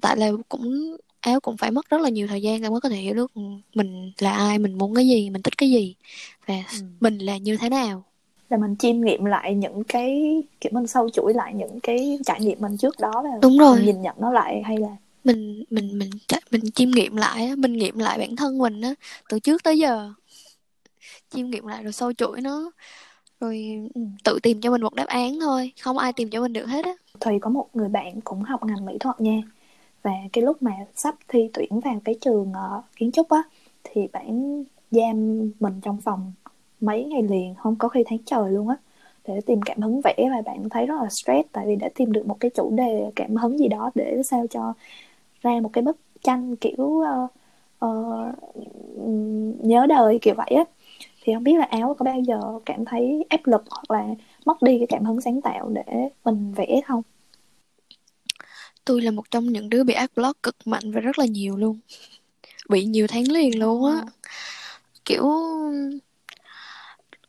tại là cũng áo cũng phải mất rất là nhiều thời gian để mới có thể hiểu được mình là ai mình muốn cái gì mình thích cái gì và ừ. mình là như thế nào. Là mình chiêm nghiệm lại những cái kiểu mình sâu chuỗi lại những cái trải nghiệm mình trước đó và đúng rồi. nhìn nhận nó lại hay là? Mình mình mình mình chiêm nghiệm lại mình nghiệm lại bản thân mình á từ trước tới giờ. Chiêm nghiệm lại rồi sâu chuỗi nó rồi ừ, tự tìm cho mình một đáp án thôi không ai tìm cho mình được hết á. Thì có một người bạn cũng học ngành mỹ thuật nha và cái lúc mà sắp thi tuyển vào cái trường uh, kiến trúc á thì bạn giam mình trong phòng mấy ngày liền không có khi tháng trời luôn á để tìm cảm hứng vẽ. Và bạn thấy rất là stress tại vì đã tìm được một cái chủ đề cảm hứng gì đó để sao cho ra một cái bức tranh kiểu uh, uh, nhớ đời kiểu vậy á. Thì không biết là áo có bao giờ cảm thấy áp lực hoặc là mất đi cái cảm hứng sáng tạo để mình vẽ không? Tôi là một trong những đứa bị ác block cực mạnh và rất là nhiều luôn. Bị nhiều tháng liền luôn á. Kiểu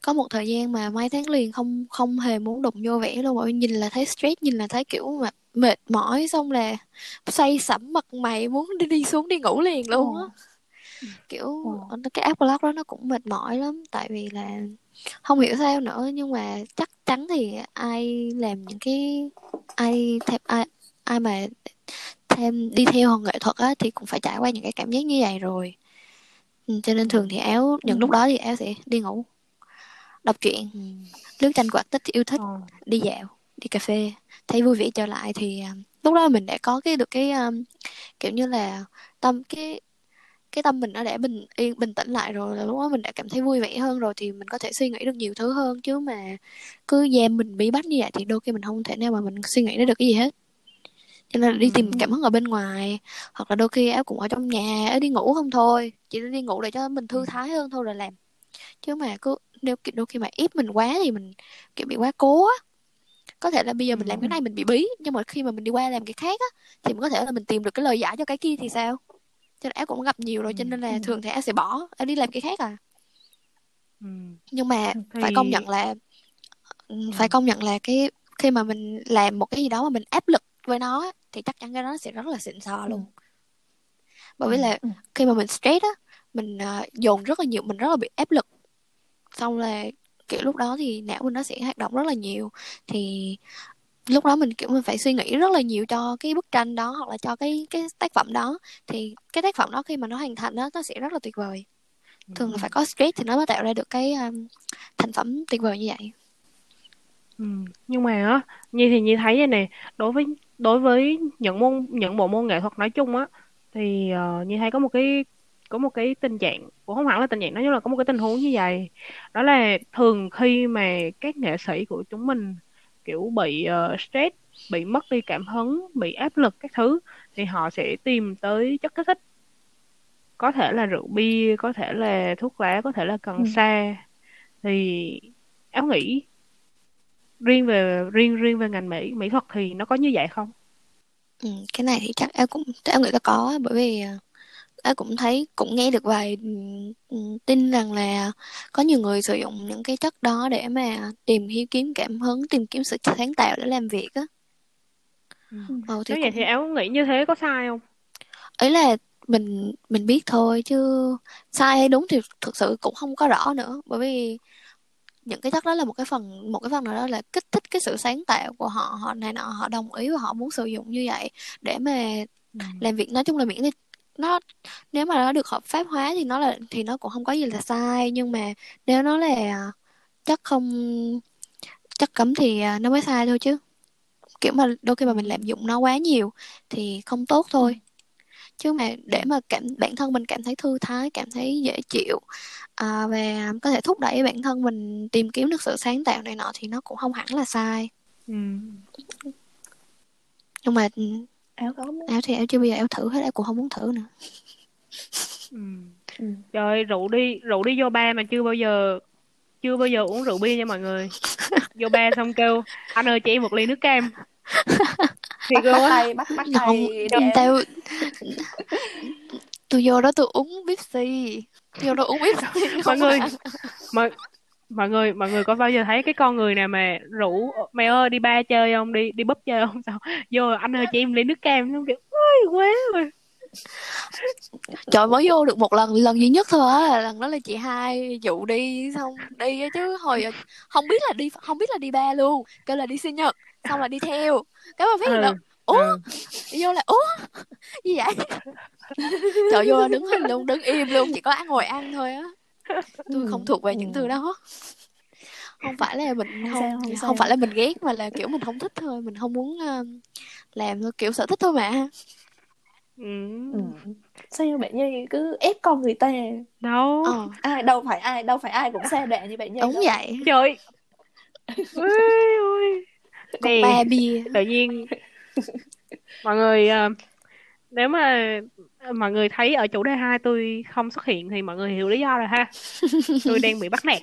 có một thời gian mà mấy tháng liền không không hề muốn đụng vô vẽ luôn mọi nhìn là thấy stress nhìn là thấy kiểu mà mệt mỏi xong là say sẩm mặt mày muốn đi đi xuống đi ngủ liền luôn á. Kiểu ừ. cái áp block đó nó cũng mệt mỏi lắm tại vì là không hiểu sao nữa nhưng mà chắc chắn thì ai làm những cái ai thêm ai ai mà thêm đi theo nghệ thuật á thì cũng phải trải qua những cái cảm giác như vậy rồi ừ, cho nên thường thì áo những ừ. lúc đó thì áo sẽ đi ngủ đọc truyện ừ. lướt tranh quạt tích yêu thích ừ. đi dạo đi cà phê thấy vui vẻ trở lại thì à, lúc đó mình đã có cái được cái um, kiểu như là tâm cái cái tâm mình nó đã bình yên bình tĩnh lại rồi là lúc đó mình đã cảm thấy vui vẻ hơn rồi thì mình có thể suy nghĩ được nhiều thứ hơn chứ mà cứ giam mình bí bách như vậy thì đôi khi mình không thể nào mà mình suy nghĩ được cái gì hết cho nên là đi tìm cảm hứng ở bên ngoài hoặc là đôi khi áo cũng ở trong nhà áo đi ngủ không thôi. Chỉ đi ngủ để cho mình thư thái hơn thôi là làm. Chứ mà cứ nếu đôi khi mà ép mình quá thì mình kiểu bị quá cố á. Có thể là bây giờ mình làm cái này mình bị bí nhưng mà khi mà mình đi qua làm cái khác á thì mình có thể là mình tìm được cái lời giải cho cái kia thì sao? Cho nên áo cũng gặp nhiều rồi cho nên là thường thì áo sẽ bỏ áo đi làm cái khác à. Nhưng mà Thì- phải công nhận là phải công nhận là cái khi mà mình làm một cái gì đó mà mình áp lực với nó á, thì chắc chắn cái đó nó sẽ rất là xịn sò luôn. Bởi vì là Ừ. khi mà mình stress á mình ờ, dồn rất là nhiều mình rất là bị áp lực. Xong là kiểu lúc đó thì não mình nó sẽ hoạt động rất là nhiều. Thì lúc đó mình kiểu mình phải suy nghĩ rất là nhiều cho cái bức tranh đó hoặc là cho cái cái tác phẩm đó. Thì cái tác phẩm đó khi mà nó hoàn thành đó nó sẽ rất là tuyệt vời. Thường là phải có stress thì nó mới tạo ra được cái um, thành phẩm tuyệt vời như vậy. Ừ. Nhưng mà á, Nhi thì Nhi thấy vậy nè, đối với đối với những môn những bộ môn nghệ thuật nói chung á thì uh, Nhi thấy có một cái có một cái tình trạng cũng không hẳn là tình trạng nói chung là có một cái tình huống như vậy. Đó là thường khi mà các nghệ sĩ của chúng mình kiểu bị ờ, stress, bị mất đi cảm hứng, bị áp lực các thứ thì họ sẽ tìm tới chất kích thích. Có thể là rượu bia, có thể là thuốc lá, có thể là cần Ừ. sa. Thì Áo nghĩ riêng về riêng riêng về ngành mỹ mỹ thuật thì nó có như vậy không? Ừ, cái này thì chắc em cũng em nghĩ là có bởi vì ờ, em cũng thấy cũng nghe được vài ừ, ừ, tin rằng là có nhiều người sử dụng những cái chất đó để mà tìm hiểu kiếm cảm hứng tìm kiếm sự sáng tạo để làm việc á. Ừ. ờ, thì nếu vậy cũng thì áo nghĩ như thế có sai không? Ấy là mình mình biết thôi chứ sai hay đúng thì thực sự cũng không có rõ nữa bởi vì những cái chất đó là một cái phần một cái phần nào đó là kích thích cái sự sáng tạo của họ họ này nọ họ đồng ý và họ muốn sử dụng như vậy để mà Ừ. làm việc. Nói chung là miễn nó nếu mà nó được hợp pháp hóa thì nó là thì nó cũng không có gì là sai. Nhưng mà nếu nó là chất không chất cấm thì à, nó mới sai thôi chứ. Kiểu mà đôi khi mà mình lạm dụng nó quá nhiều thì không tốt thôi chứ mà để mà cảm bản thân mình cảm thấy thư thái cảm thấy dễ chịu à, và có thể thúc đẩy bản thân mình tìm kiếm được sự sáng tạo này nọ thì nó cũng không hẳn là sai Ừ. nhưng mà áo có áo thì áo chưa bao giờ áo thử hết áo cũng không muốn thử nữa Ừ. Ừ. trời rượu đi rượu đi vô ba mà chưa bao giờ chưa bao giờ uống rượu bia nha mọi người vô ba xong kêu anh ơi cho em một ly nước cam luôn á. Tay bắt bắt không tay tao tôi vô đó tôi uống Pepsi. Vô đó uống Pepsi. Mọi không người mọi mọi người mọi người có bao giờ thấy cái con người nào mà rủ mày ơi đi ba chơi không? Đi đi búp chơi không? Sao vô anh ơi cho em ly nước cam. Xong kiểu ôi quá rồi. Trời mới vô được một lần lần duy nhất thôi á. Lần đó là chị hai dụ đi xong đi chứ. Hồi không biết là đi không biết là đi ba luôn. Kêu là đi sinh nhật xong là đi theo. Cái mà phát hiện là ủa? ừ. đi vô là ủa? Gì vậy? Trời vô đứng hình luôn đứng im luôn chỉ có ăn ngồi ăn thôi á. Tôi không thuộc về những thứ đó. Không phải là mình Không không sao, không phải là mình ghét mà là kiểu mình không thích thôi mình không muốn ờ, làm thôi kiểu sở thích thôi mà. Ừ. Ừ. sao bạn Nhi cứ ép con người ta? Đâu. Ờ. Ai đâu phải ai đâu phải ai cũng xa đà như bạn Nhi đúng đâu. vậy. Trời. Ôi ôi Nè, ba bia. Tự nhiên. Mọi người ờ, nếu mà mọi người thấy ở chủ đề hai tôi không xuất hiện thì mọi người hiểu lý do rồi ha. Tôi đang bị bắt nạt.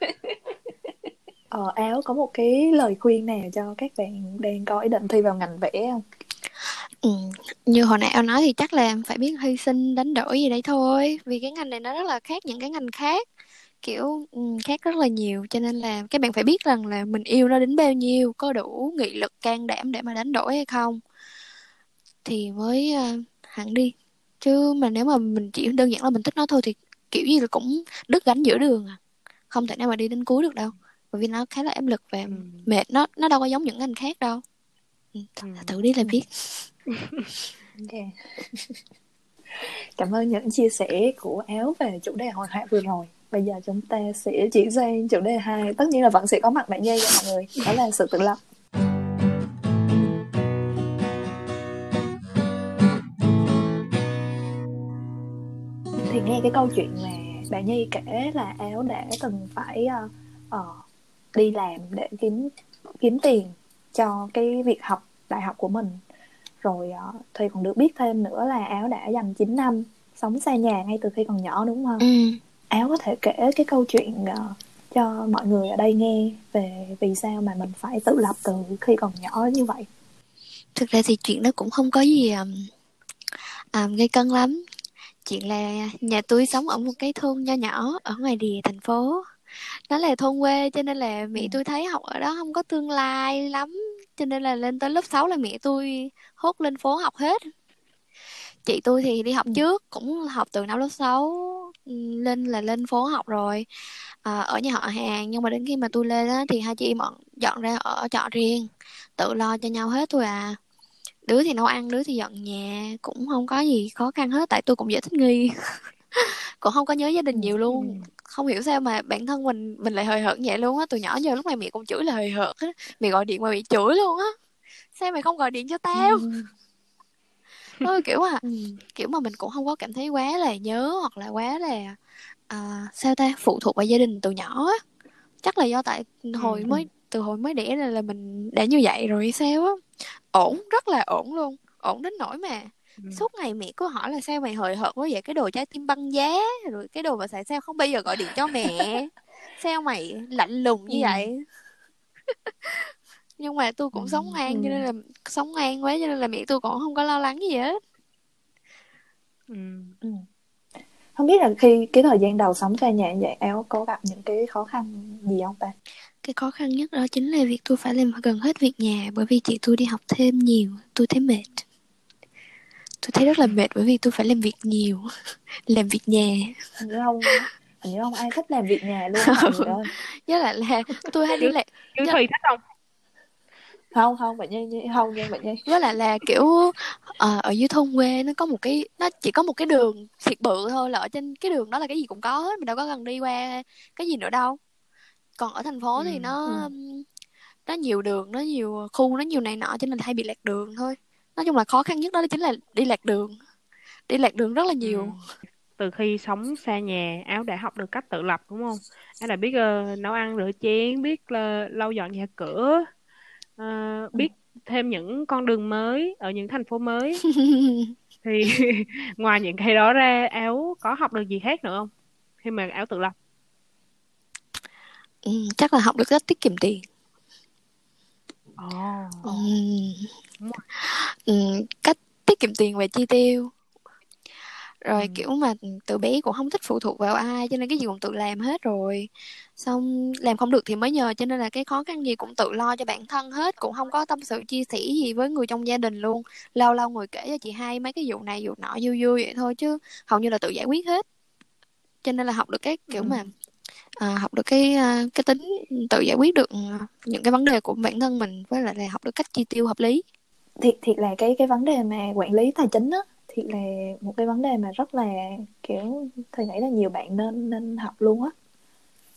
Ờ, áo có một cái lời khuyên nào cho các bạn đang có ý định thi vào ngành vẽ không? Ừ. như hồi nãy em nói thì chắc là phải biết hy sinh đánh đổi gì đấy thôi vì cái ngành này nó rất là khác những cái ngành khác kiểu ừ, khác rất là nhiều cho nên là các bạn phải biết rằng là mình yêu nó đến bao nhiêu có đủ nghị lực can đảm để mà đánh đổi hay không thì mới ờ, hẳn đi chứ mà nếu mà mình chỉ đơn giản là mình thích nó thôi thì kiểu gì là cũng đứt gánh giữa đường à không thể nào mà đi đến cuối được đâu bởi vì nó khá là áp lực và Ừ. mệt nó nó đâu có giống những ngành khác đâu ừ, Ừ. thử đi là biết. Cảm ơn những chia sẻ của áo về chủ đề hội họa vừa rồi bây giờ chúng ta sẽ chuyển sang chủ đề 2 tất nhiên là vẫn sẽ có mặt bạn nhây cho mọi người. Đó là sự tự lập. Thì nghe cái câu chuyện mà bạn nhi kể là áo đã từng phải uh, đi làm để kiếm kiếm tiền cho cái việc học đại học của mình. Rồi ờ, uh, thì còn được biết thêm nữa là áo đã dành 9 năm sống xa nhà ngay từ khi còn nhỏ đúng không? Ừ áo có thể kể cái câu chuyện uh, cho mọi người ở đây nghe về vì sao mà mình phải tự lập từ khi còn nhỏ như vậy thực ra thì chuyện đó cũng không có gì um, um, gây cân lắm chuyện là nhà tôi sống ở một cái thôn nho nhỏ ở ngoài rìa thành phố nó là thôn quê cho nên là mẹ Ừ. tôi thấy học ở đó không có tương lai lắm cho nên là lên tới lớp 6 là mẹ tôi hốt lên phố học hết chị tôi thì đi học Ừ. trước cũng học từ năm lớp 6 lên là lên phố học rồi à, ở nhà họ hàng. Nhưng mà đến khi mà tôi lên á thì hai chị em dọn ra ở trọ riêng tự lo cho nhau hết thôi à. Đứa thì nấu ăn đứa thì dọn nhà cũng không có gì khó khăn hết tại tôi cũng dễ thích nghi. Cũng không có nhớ gia đình Ừ. nhiều luôn. Không hiểu sao mà bản thân mình mình lại hời hợt vậy luôn á. Từ nhỏ giờ lúc này mẹ cũng chửi là hời hợt á. Mẹ gọi điện mà bị chửi luôn á. Sao mày không gọi điện cho tao Ừ. kiểu mà Ừ. kiểu mà mình cũng không có cảm thấy quá là nhớ hoặc là quá là à, sao ta phụ thuộc vào gia đình từ nhỏ á chắc là do tại hồi Ừ. mới từ hồi mới đẻ là là mình đã như vậy rồi sao á ổn rất là ổn luôn ổn đến nỗi mà Ừ. suốt ngày mẹ cứ hỏi là sao mày hời hợt quá vậy cái đồ trái tim băng giá rồi cái đồ mà tại sao không bao giờ gọi điện cho mẹ sao mày lạnh lùng như Ừ. vậy nhưng mà tôi cũng sống an cho Ừ. nên là sống an quá cho nên là mẹ tôi cũng không có lo lắng gì hết Ừ. Ừ. không biết là khi cái thời gian đầu sống xa nhà như vậy áo có gặp những cái khó khăn gì không ta cái khó khăn nhất đó chính là việc tôi phải làm gần hết việc nhà bởi vì chị tôi đi học thêm nhiều tôi thấy mệt tôi thấy rất là mệt bởi vì tôi phải làm việc nhiều làm việc nhà hình như không hình như không ai thích làm việc nhà luôn với lại là tôi hay đi Chứ Dạ. Thùy thích không? Không không bạn Nhi- không nha bạn nhi với lại là kiểu ờ, ở dưới thôn quê nó có một cái nó chỉ có một cái đường thiệt bự thôi là ở trên cái đường đó là cái gì cũng có hết mình đâu có cần đi qua cái gì nữa đâu còn ở thành phố thì Ừ, nó ừ. nó nhiều đường nó nhiều khu nó nhiều này nọ cho nên hay bị lạc đường thôi nói chung là khó khăn nhất đó chính là đi lạc đường đi lạc đường rất là nhiều Ừ. Từ khi sống xa nhà, Áo đã học được cách tự lập đúng không? Áo đã biết ờ, nấu ăn rửa chén, biết là lau dọn nhà cửa, ờ, biết thêm những con đường mới ở những thành phố mới. Thì ngoài những cái đó ra, Áo có học được gì khác nữa không? Khi mà Áo tự lập. ừ, chắc là học được cách tiết kiệm tiền Ồ. ừ. Ừ, cách tiết kiệm tiền và chi tiêu rồi Ừ. kiểu mà từ bé cũng không thích phụ thuộc vào ai cho nên cái gì cũng tự làm hết rồi xong làm không được thì mới nhờ cho nên là cái khó khăn gì cũng tự lo cho bản thân hết cũng không có tâm sự chia sẻ gì với người trong gia đình luôn lâu lâu ngồi kể cho chị hai mấy cái vụ này vụ nọ vui vui vậy thôi chứ hầu như là tự giải quyết hết cho nên là học được cái kiểu Ừ. mà à, học được cái à, cái tính tự giải quyết được à, những cái vấn đề của bản thân mình với lại là học được cách chi tiêu hợp lý thiệt thiệt là cái cái vấn đề mà quản lý tài chính á thiệt là một cái vấn đề mà rất là kiểu thầy nghĩ là nhiều bạn nên nên học luôn á.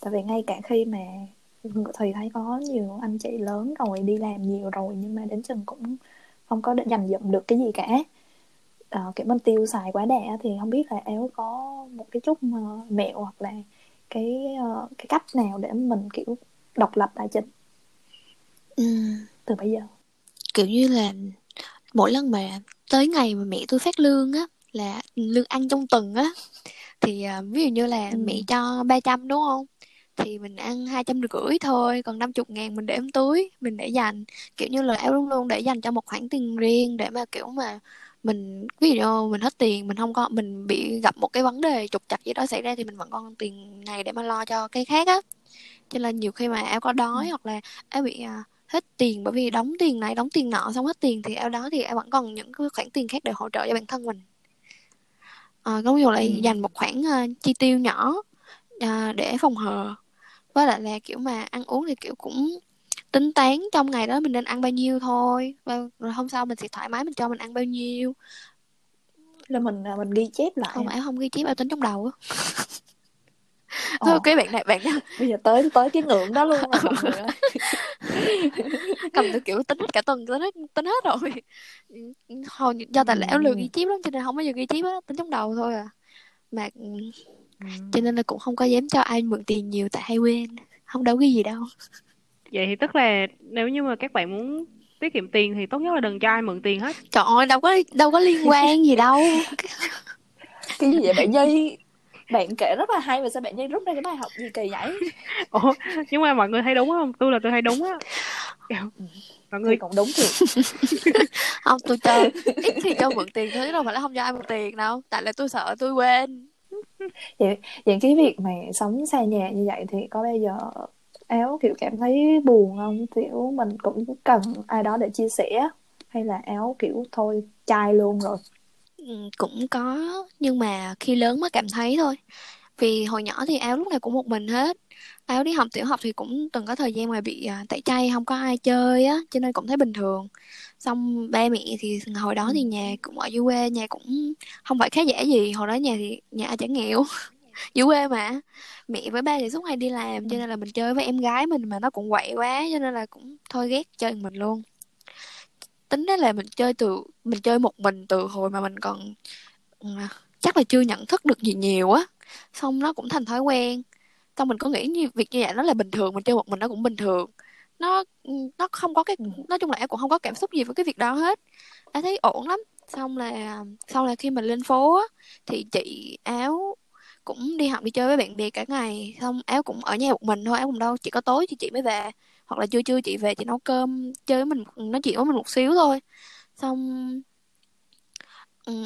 Tại vì ngay cả khi mà thầy thấy có nhiều anh chị lớn rồi đi làm nhiều rồi nhưng mà đến chừng cũng không có dành dụm được cái gì cả. Ờ, kiểu mình tiêu xài quá đà thì không biết là éo có một cái chút mà mẹo hoặc là cái ờ, cái cách nào để mình kiểu độc lập tài chính ừ. từ bây giờ. Kiểu như là mỗi lần mà tới ngày mà mẹ tôi phát lương á là lương ăn trong tuần á thì à, ví dụ như là Ừ. mẹ cho 300 đúng không thì mình ăn hai trăm rưỡi thôi còn 50 ngàn mình để trong túi mình để dành kiểu như là áo luôn luôn để dành cho một khoản tiền riêng để mà kiểu mà mình ví dụ mình hết tiền mình không có mình bị gặp một cái vấn đề trục trặc gì đó xảy ra thì mình vẫn còn tiền này để mà lo cho cái khác á cho nên nhiều khi mà áo có đói Ừ. hoặc là áo bị à, hết tiền bởi vì đóng tiền này đóng tiền nọ xong hết tiền thì áo đó thì áo vẫn còn những cái khoản tiền khác để hỗ trợ cho bản thân mình à, có ví dụ là Ừ. dành một khoản à, chi tiêu nhỏ à, để phòng hờ với lại là kiểu mà ăn uống thì kiểu cũng tính toán trong ngày đó mình nên ăn bao nhiêu thôi và rồi hôm sau mình sẽ thoải mái mình cho mình ăn bao nhiêu là mình à, mình ghi chép lại không hả? áo không ghi chép áo tính trong đầu á thôi cái bạn này bạn bây giờ tới tới cái ngưỡng đó luôn rồi mọi người ơi. Cầm từ kiểu tính hết cả tuần tính hết tính hết rồi. Hồi do tại là áo lười ghi chép lắm cho nên không bao giờ ghi chép á tính trong đầu thôi à. Mà ừ. cho nên là cũng không có dám cho ai mượn tiền nhiều tại hay quên không đâu cái gì đâu. Vậy thì tức là nếu như mà các bạn muốn tiết kiệm tiền thì tốt nhất là đừng cho ai mượn tiền hết. Trời ơi đâu có đâu có liên quan gì đâu. Cái gì vậy bạn Nhi bạn kể rất là hay mà sao bạn Nhi rút ra cái bài học gì kỳ vậy? Ủa nhưng mà mọi người thấy đúng không? Tôi là tôi thấy đúng á. Mọi người cũng đúng thiệt. Không tôi cho ít thì cho mượn tiền thôi chứ đâu phải là không cho ai mượn tiền đâu. Tại là tôi sợ tôi quên. Vậy vậy cái việc mà sống xa nhà như vậy thì có bao giờ áo kiểu cảm thấy buồn không? Kiểu mình cũng cần ai đó để chia sẻ hay là áo kiểu thôi chai luôn rồi. ừ, cũng có nhưng mà khi lớn mới cảm thấy thôi. Vì hồi nhỏ thì áo lúc nào cũng một mình hết. Áo đi học tiểu học thì cũng từng có thời gian mà bị à, tẩy chay không có ai chơi á cho nên cũng thấy bình thường. Xong ba mẹ thì hồi đó thì nhà cũng ở dưới quê nhà cũng không phải khá giả gì. Hồi đó nhà thì nhà chẳng nghèo dưới quê mà. Mẹ với ba thì suốt ngày đi làm cho nên là mình chơi với em gái mình mà nó cũng quậy quá cho nên là cũng thôi ghét chơi mình luôn tính đó là mình chơi từ, mình chơi một mình từ hồi mà mình còn ừ, chắc là chưa nhận thức được gì nhiều á. Xong nó cũng thành thói quen. Xong mình có nghĩ như, việc như vậy nó là bình thường, mình chơi một mình nó cũng bình thường. Nó ừ, nó không có cái, nói chung là em cũng không có cảm xúc gì với cái việc đó hết. Em thấy ổn lắm. Xong là, sau là khi mình lên phố á, thì chị áo cũng đi học đi chơi với bạn bè cả ngày. Xong áo cũng ở nhà một mình thôi, áo cũng đâu, chỉ có tối thì chị mới về hoặc là trưa trưa chị về chị nấu cơm chơi với mình nói chuyện với mình một xíu thôi. Xong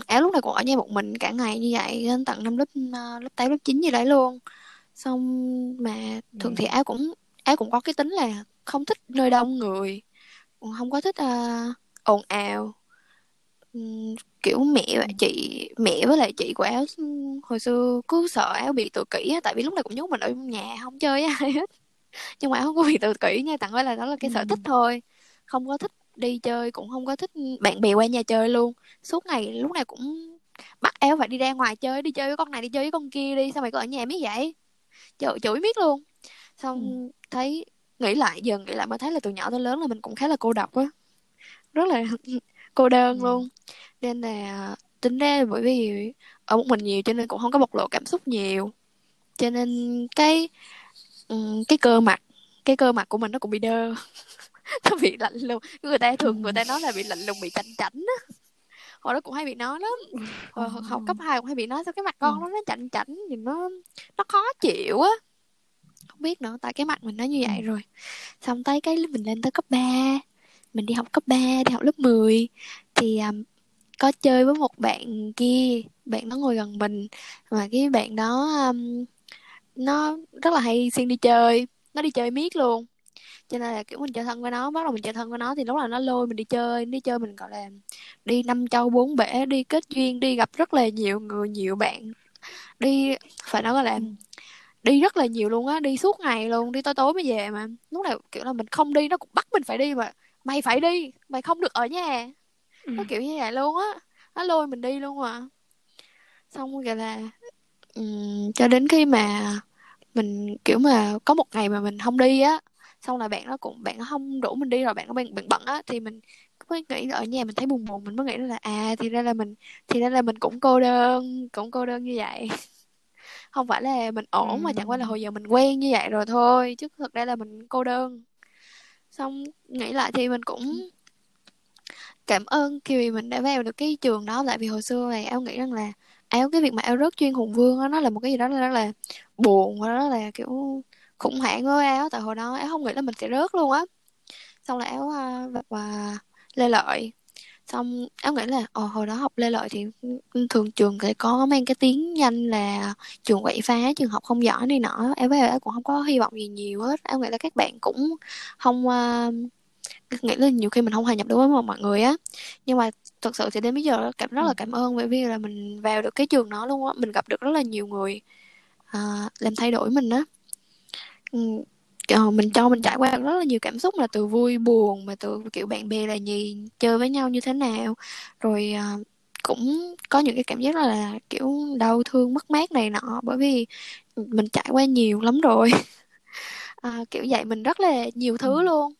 áo lúc này cũng ở nhà một mình cả ngày như vậy đến tận năm lớp ờ, lớp tám lớp chín gì đấy luôn. Xong mà thường thì áo cũng áo cũng có cái tính là không thích nơi đông người không có thích uh, ồn ào. Kiểu mẹ và chị mẹ với lại chị của áo hồi xưa cứ sợ áo bị tự kỷ á tại vì lúc này cũng nhốt mình ở nhà không chơi với ai hết nhưng mà không có bị tự kỷ nha tặng ơi là đó là cái ừ. sở thích thôi. Không có thích đi chơi cũng không có thích bạn bè qua nhà chơi luôn. Suốt ngày lúc nào cũng bắt áo phải đi ra ngoài chơi đi chơi với con này đi chơi với con kia đi sao mày cứ ở nhà biết vậy? Chửi chửi biết luôn. Xong ừ. thấy nghĩ lại dần nghĩ lại mới thấy là từ nhỏ tới lớn là mình cũng khá là cô độc á. Rất là cô đơn ừ. luôn. Nên là tính ra bởi vì ở một mình nhiều cho nên cũng không có bộc lộ cảm xúc nhiều. Cho nên cái cái cơ mặt cái cơ mặt của mình nó cũng bị đơ. Nó bị lạnh lùng. Người ta thường người ta nói là bị lạnh lùng bị chảnh chảnh á. Hồi đó cũng hay bị nói lắm. Hồi học cấp 2 cũng hay bị nói sao cái mặt con nó nó chảnh chảnh thì nó nó khó chịu á. Không biết nữa tại cái mặt mình nó như vậy rồi. Xong tới cái mình lên tới cấp 3 mình đi học cấp 3 đi học lớp 10 thì um, có chơi với một bạn kia. Bạn nó ngồi gần mình mà cái bạn đó um, nó rất là hay xuyên đi chơi nó đi chơi miết luôn. Cho nên là kiểu mình chơi thân với nó bắt đầu mình chơi thân với nó thì lúc là nó lôi mình đi chơi đi chơi mình gọi là đi năm châu bốn bể đi kết duyên đi gặp rất là nhiều người nhiều bạn. Đi phải nói là đi rất là nhiều luôn á đi suốt ngày luôn đi tối tối mới về mà. Lúc nào kiểu là mình không đi nó cũng bắt mình phải đi mà. Mày phải đi mày không được ở nhà. Ừ. nó kiểu như vậy luôn á nó lôi mình đi luôn mà xong rồi là um, cho đến khi mà mình kiểu mà có một ngày mà mình không đi á xong là bạn nó cũng bạn nó không rủ mình đi rồi bạn nó bạn, bạn bận á thì mình mới nghĩ ở nhà mình thấy buồn buồn mình mới nghĩ là à thì ra là mình thì ra là mình cũng cô đơn cũng cô đơn như vậy. Không phải là mình ổn ừ. mà chẳng qua là hồi giờ mình quen như vậy rồi thôi chứ thực ra là mình cô đơn. Xong nghĩ lại thì mình cũng cảm ơn khi mình đã vào được cái trường đó tại vì hồi xưa này em nghĩ rằng là áo cái việc mà áo rớt chuyên hùng vương đó, nó là một cái gì đó rất là buồn và rất là kiểu khủng hoảng với áo tại hồi đó áo không nghĩ là mình sẽ rớt luôn á. Xong là áo à, và, và lê lợi. Xong áo nghĩ là ồ, hồi đó học lê lợi thì thường trường sẽ có mang cái tiếng nhanh là trường quậy phá trường học không giỏi này nọ. Áo với áo cũng không có hy vọng gì nhiều hết. Áo nghĩ là các bạn cũng không uh, nghĩ là nhiều khi mình không hòa nhập được với mọi người á. Nhưng mà thật sự thì đến bây giờ cảm rất là ừ. cảm ơn bởi vì là mình vào được cái trường đó luôn á mình gặp được rất là nhiều người uh, làm thay đổi mình á. Uh, mình cho mình trải qua rất là nhiều cảm xúc là từ vui buồn mà từ kiểu bạn bè là gì chơi với nhau như thế nào. Rồi uh, cũng có những cái cảm giác là kiểu đau thương mất mát này nọ bởi vì mình trải qua nhiều lắm rồi. À, kiểu vậy mình rất là nhiều thứ luôn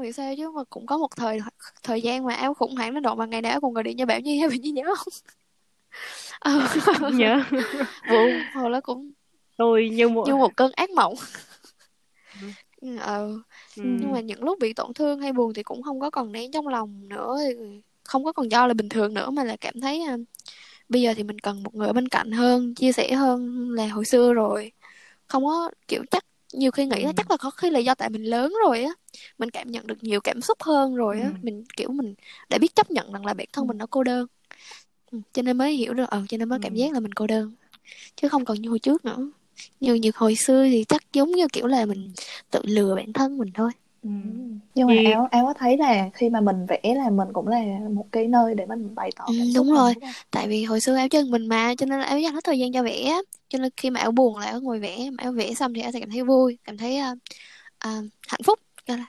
hiểu sao chứ mà cũng có một thời thời gian mà áo khủng hoảng đến độ mà ngày nào cũng gọi điện cho bảo nhi hay bảo nhi nhớ không? Ờ, nhớ. Buồn hồi đó cũng tôi như một như một cơn ác mộng. Ừ. Ừ, ờ. Ừ. nhưng mà những lúc bị tổn thương hay buồn thì cũng không có còn nén trong lòng nữa thì không có còn do là bình thường nữa mà là cảm thấy à, bây giờ thì mình cần một người ở bên cạnh hơn chia sẻ hơn là hồi xưa rồi. Không có kiểu chắc nhiều khi nghĩ là Ừ. chắc là có khi là do tại mình lớn rồi á mình cảm nhận được nhiều cảm xúc hơn rồi á Ừ. mình kiểu mình đã biết chấp nhận rằng là bản thân mình nó cô đơn ừ, cho nên mới hiểu được ờ cho nên mới cảm Ừ. giác là mình cô đơn chứ không còn như hồi trước nữa như như hồi xưa thì chắc giống như kiểu là mình tự lừa bản thân mình thôi Ừ. nhưng mà Vì- áo áo có thấy là khi mà mình vẽ là mình cũng là một cái nơi để mình bày tỏ Ừ, cảm xúc đúng rồi. đúng tại vì hồi xưa áo chân mình mà cho nên là áo dành hết thời gian cho vẽ cho nên khi mà áo buồn là áo ngồi vẽ mà áo vẽ xong thì áo sẽ cảm thấy vui cảm thấy à, à, hạnh phúc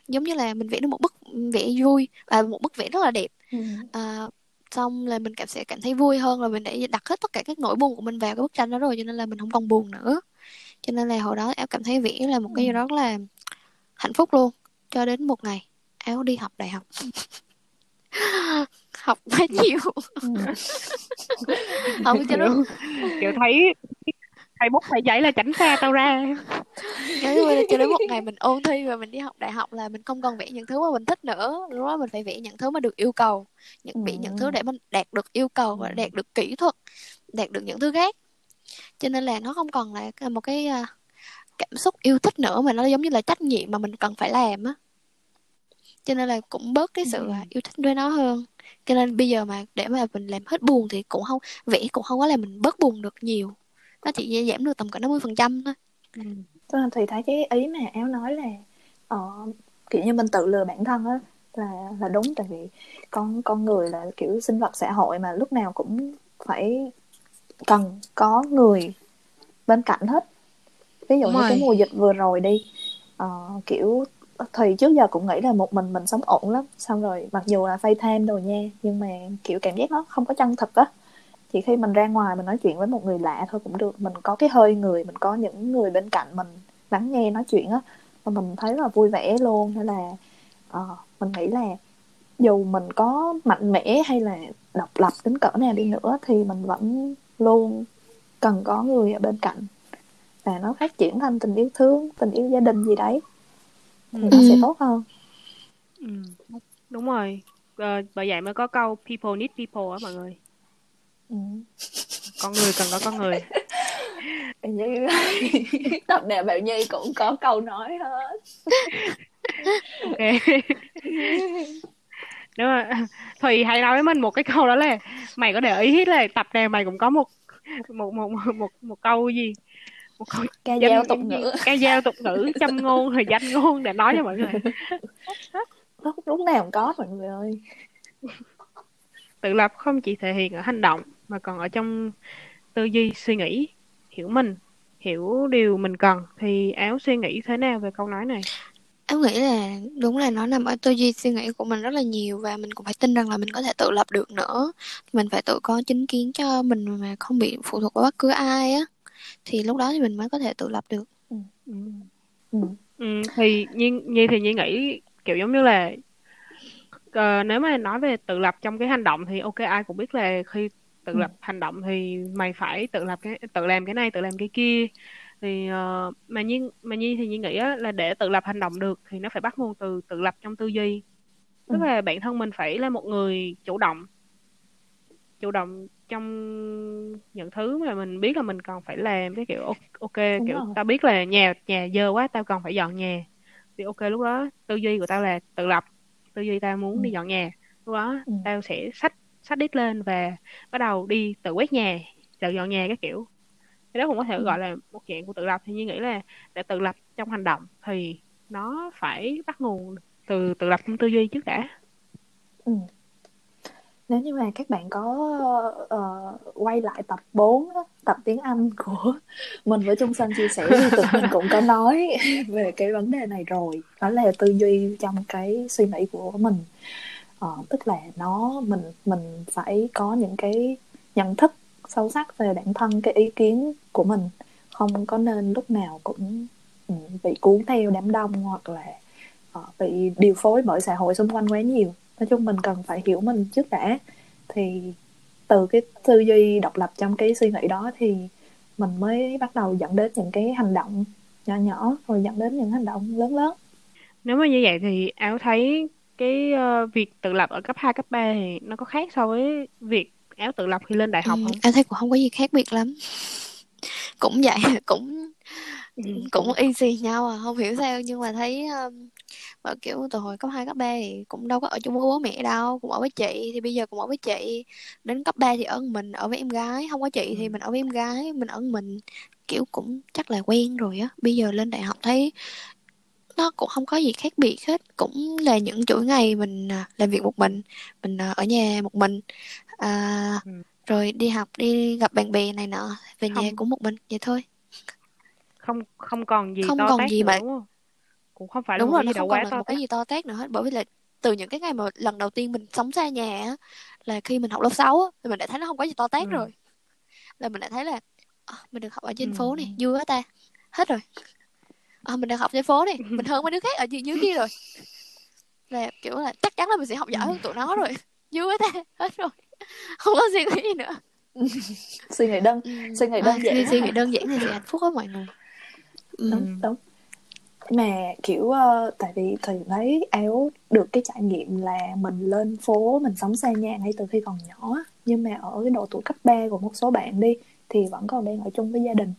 giống như là mình vẽ được một bức vẽ vui và một bức vẽ rất là đẹp Ừ. à, xong là mình cảm sẽ cảm thấy vui hơn là mình đã đặt hết tất cả các nỗi buồn của mình vào cái bức tranh đó rồi cho nên là mình không còn buồn nữa cho nên là hồi đó áo cảm thấy vẽ là một cái gì Ừ. đó rất là hạnh phúc luôn cho đến một ngày áo đi học đại học. Học quá nhiều. Ừ. không cho nó kiểu, thấy thấy bút phải giấy là tránh xa tao ra. Là cho đến một ngày mình ôn thi và mình đi học đại học là mình không còn vẽ những thứ mà mình thích nữa. Lúc đó mình phải vẽ những thứ mà được yêu cầu những vẽ những thứ để mình đạt được yêu cầu và Ừ. đạt được kỹ thuật đạt được những thứ khác. Cho nên là nó không còn là một cái à, cảm xúc yêu thích nữa mà nó giống như là trách nhiệm mà mình cần phải làm á cho nên là cũng bớt cái sự Ừ. yêu thích với nó hơn cho nên bây giờ mà để mà mình làm hết buồn thì cũng không vẽ cũng không có làm mình bớt buồn được nhiều nó chỉ giảm được tầm cỡ 50% phần trăm thôi ừ. Là thì thấy cái ý mà áo nói là ờ, kiểu như mình tự lừa bản thân á là là đúng tại vì con con người là kiểu sinh vật xã hội mà lúc nào cũng phải cần có người bên cạnh hết ví dụ Đúng như cái rồi. mùa dịch vừa rồi đi ờ, kiểu thì trước giờ cũng nghĩ là một mình mình sống ổn lắm. Xong rồi mặc dù là FaceTime đồ nha nhưng mà kiểu cảm giác nó không có chân thật á. Chỉ khi mình ra ngoài mình nói chuyện với một người lạ thôi cũng được. Mình có cái hơi người mình có những người bên cạnh mình lắng nghe nói chuyện á. Và mình thấy là vui vẻ luôn. Hay là uh, mình nghĩ là dù mình có mạnh mẽ hay là độc lập đến cỡ nào đi nữa thì mình vẫn luôn cần có người ở bên cạnh. Và nó phát triển thành tình yêu thương tình yêu gia đình gì đấy thì Ừ. nó sẽ Ừ. tốt hơn Ừ. đúng rồi ờ, bởi vậy mới có câu people need people á mọi người ừ. con người cần có con người như tập nào Bảo Nhi cũng có câu nói hết ok đúng rồi Thùy hãy nói với mình một cái câu đó là mày có để ý là tập nào mày cũng có một một một một một, một câu gì một câu ca danh dao tục ngữ. ca dao tục ngữ châm ngôn rồi danh ngôn để nói cho mọi người. Lúc lúc nào cũng có mọi người ơi. Tự lập không chỉ thể hiện ở hành động mà còn ở trong tư duy suy nghĩ hiểu mình hiểu điều mình cần. Thì áo suy nghĩ thế nào về câu nói này? Em nghĩ là đúng là nó nằm ở tư duy suy nghĩ của mình rất là nhiều và mình cũng phải tin rằng là mình có thể tự lập được nữa. Mình phải tự có chính kiến cho mình mà không bị phụ thuộc vào bất cứ ai á. Thì lúc đó thì mình mới có thể tự lập được. ừ. ừ. Ừ, thì Nhi, Nhi thì Nhi nghĩ kiểu giống như là ờ, nếu mà nói về tự lập trong cái hành động thì ok ai cũng biết là khi tự Ừ. lập hành động thì mày phải tự lập cái tự làm cái này tự làm cái kia thì ờ, mà Nhi mà Nhi thì Nhi nghĩ á, là để tự lập hành động được thì nó phải bắt nguồn từ tự lập trong tư duy tức Ừ. là bản thân mình phải là một người chủ động chủ động trong những thứ mà mình biết là mình cần phải làm cái kiểu ok- Đúng kiểu rồi. tao biết là nhà nhà dơ quá tao cần phải dọn nhà thì ok lúc đó tư duy của tao là tự lập tư duy tao muốn Ừ. đi dọn nhà lúc đó Ừ. tao sẽ xách xách đít lên và bắt đầu đi tự quét nhà tự dọn nhà cái kiểu thì đó cũng có thể Ừ. gọi là một dạng của tự lập thì như nghĩ là để tự lập trong hành động thì nó phải bắt nguồn từ tự lập trong tư duy trước đã Ừ. Nếu như mà các bạn có uh, quay lại tập 4 tập tiếng Anh của mình với Trung Sinh chia sẻ thì tụi mình cũng có nói về cái vấn đề này rồi. Đó là tư duy trong cái suy nghĩ của mình. Uh, tức là nó mình mình phải có những cái nhận thức sâu sắc về bản thân cái ý kiến của mình. Không có nên lúc nào cũng ừ, bị cuốn theo đám đông hoặc là uh, bị điều phối bởi xã hội xung quanh quá nhiều nói chung mình cần phải hiểu mình trước đã thì từ cái tư duy độc lập trong cái suy nghĩ đó thì mình mới bắt đầu dẫn đến những cái hành động nhỏ nhỏ rồi dẫn đến những hành động lớn lớn nếu mà như vậy thì áo thấy cái uh, việc tự lập ở cấp 2, cấp 3 thì nó có khác so với việc áo tự lập khi lên đại học ừ, không? Em thấy cũng không có gì khác biệt lắm. Cũng vậy, cũng ừ. cũng easy nhau à, không hiểu sao nhưng mà thấy um, và kiểu từ hồi cấp 2, cấp 3 thì cũng đâu có ở chung với bố mẹ đâu, cũng ở với chị thì bây giờ cũng ở với chị. Đến cấp 3 thì ở mình, ở với em gái, không có chị thì ừ. mình ở với em gái, mình ở mình kiểu cũng chắc là quen rồi á. Bây giờ lên đại học thấy nó cũng không có gì khác biệt hết cũng là những chuỗi ngày mình à, làm việc một mình mình à, ở nhà một mình à, ừ. rồi đi học đi gặp bạn bè này nọ về không. nhà cũng một mình vậy thôi không không còn gì không to còn tát gì mà đúng không? cũng không phải đúng rồi nó không còn là một cái gì to tát nữa hết. Bởi vì là từ những cái ngày mà lần đầu tiên mình sống xa nhà á, là khi mình học lớp 6 á, thì mình đã thấy nó không có gì to tát ừ. rồi. Là mình đã thấy là à, mình được học ở trên ừ. phố này vui quá ta. Hết rồi. À, mình đang học trên phố này mình hơn mấy đứa khác ở dưới, dưới kia rồi. Là kiểu là chắc chắn là mình sẽ học giỏi hơn tụi nó rồi. Vui quá ta. Hết rồi. Không có suy nghĩ gì nữa. Suy nghĩ đơn ừ. suy nghĩ đơn à, giản. suy nghĩ đơn giản thì sẽ hạnh phúc hết mọi người ừ. đúng đúng. Mà kiểu uh, tại vì thì thấy éo được cái trải nghiệm là mình lên phố mình sống xa nhà ngay từ khi còn nhỏ nhưng mà ở cái độ tuổi cấp 3 của một số bạn đi thì vẫn còn đang ở chung với gia đình.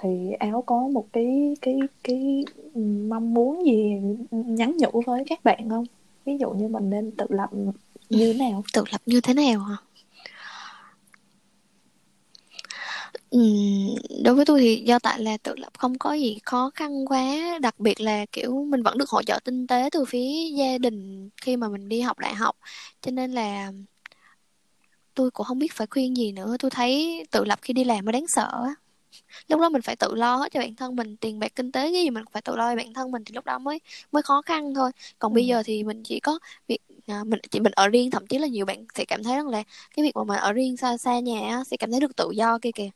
Thì áo có một cái cái cái mong muốn gì nhắn nhủ với các bạn không? Ví dụ như mình nên tự lập như thế nào? Tự lập như thế nào hả Ừ, đối với tôi thì do tại là tự lập không có gì khó khăn quá đặc biệt là kiểu mình vẫn được hỗ trợ kinh tế từ phía gia đình khi mà mình đi học đại học. Cho nên là tôi cũng không biết phải khuyên gì nữa. Tôi thấy tự lập khi đi làm mới đáng sợ á. Lúc đó mình phải tự lo hết cho bản thân mình tiền bạc kinh tế cái gì mình phải tự lo cho bản thân mình thì lúc đó mới mới khó khăn thôi. Còn ừ. bây giờ thì mình chỉ có việc à, mình chỉ mình ở riêng thậm chí là nhiều bạn sẽ cảm thấy rằng là cái việc mà mình ở riêng xa xa nhà á, sẽ cảm thấy được tự do kia kìa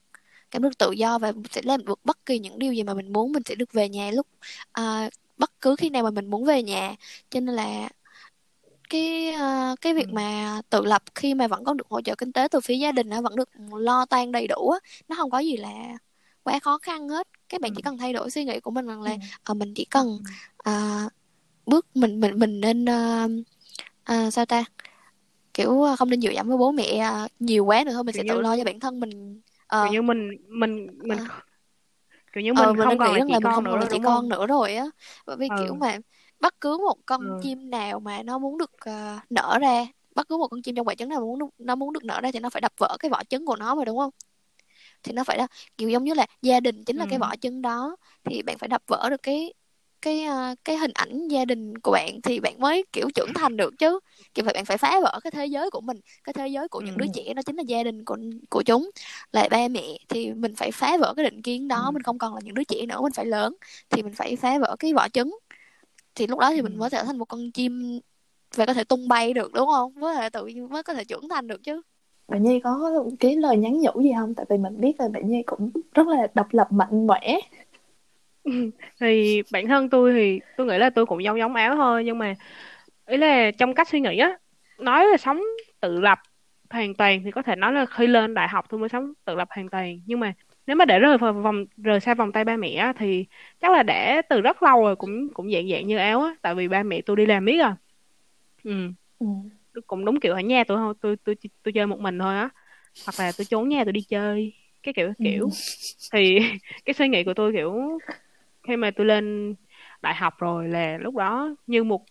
cảm được tự do và sẽ làm được bất kỳ những điều gì mà mình muốn mình sẽ được về nhà lúc à, bất cứ khi nào mà mình muốn về nhà. Cho nên là cái uh, cái việc ừ. mà tự lập khi mà vẫn có được hỗ trợ kinh tế từ phía gia đình nó vẫn được lo toan đầy đủ á nó không có gì là quá khó khăn hết. Các bạn chỉ ừ. cần thay đổi suy nghĩ của mình rằng là uh, mình chỉ cần uh, bước mình mình mình nên uh, uh, sao ta? Kiểu không nên dựa dẫm với bố mẹ uh, nhiều quá nữa thôi mình kiểu sẽ như, tự lo cho bản thân mình uh, kiểu như mình mình mình uh, kiểu như mình uh, không còn là chỉ là con không nữa, là chỉ con nữa rồi á bởi vì ừ. kiểu mà bất cứ một con ừ. chim nào mà nó muốn được uh, nở ra bất cứ một con chim trong quả trứng nào muốn nó muốn được nở ra thì nó phải đập vỡ cái vỏ trứng của nó mà đúng không thì nó phải là kiểu giống như là gia đình chính là ừ. cái vỏ trứng đó thì bạn phải đập vỡ được cái cái uh, cái hình ảnh gia đình của bạn thì bạn mới kiểu trưởng thành được chứ. Kiểu vậy bạn phải phá vỡ cái thế giới của mình cái thế giới của những đứa trẻ đó chính là gia đình của của chúng. Là ba mẹ thì mình phải phá vỡ cái định kiến đó mình không còn là những đứa trẻ nữa mình phải lớn thì mình phải phá vỡ cái vỏ trứng. Thì lúc đó thì mình mới trở thành một con chim và có thể tung bay được đúng không? Mới thể tự mới có thể trưởng thành được chứ. Bạn Nhi có cái lời nhắn nhủ gì không? Tại vì mình biết là bạn Nhi cũng rất là độc lập mạnh mẽ thì bản thân tôi thì tôi nghĩ là tôi cũng giống giống áo thôi nhưng mà ý là trong cách suy nghĩ á nói là sống tự lập hoàn toàn thì có thể nói là khi lên đại học tôi mới sống tự lập hoàn toàn nhưng mà nếu mà để rời vòng rời xa vòng tay ba mẹ á, thì chắc là để từ rất lâu rồi cũng cũng dạng dạng như áo á tại vì ba mẹ tôi đi làm biết à ừ. ừ. cũng đúng kiểu ở nhà tôi tôi tôi tôi, tôi chơi một mình thôi á hoặc là tôi trốn nhà tôi đi chơi cái kiểu kiểu ừ. thì cái suy nghĩ của tôi kiểu khi mà tôi lên đại học rồi là lúc đó như một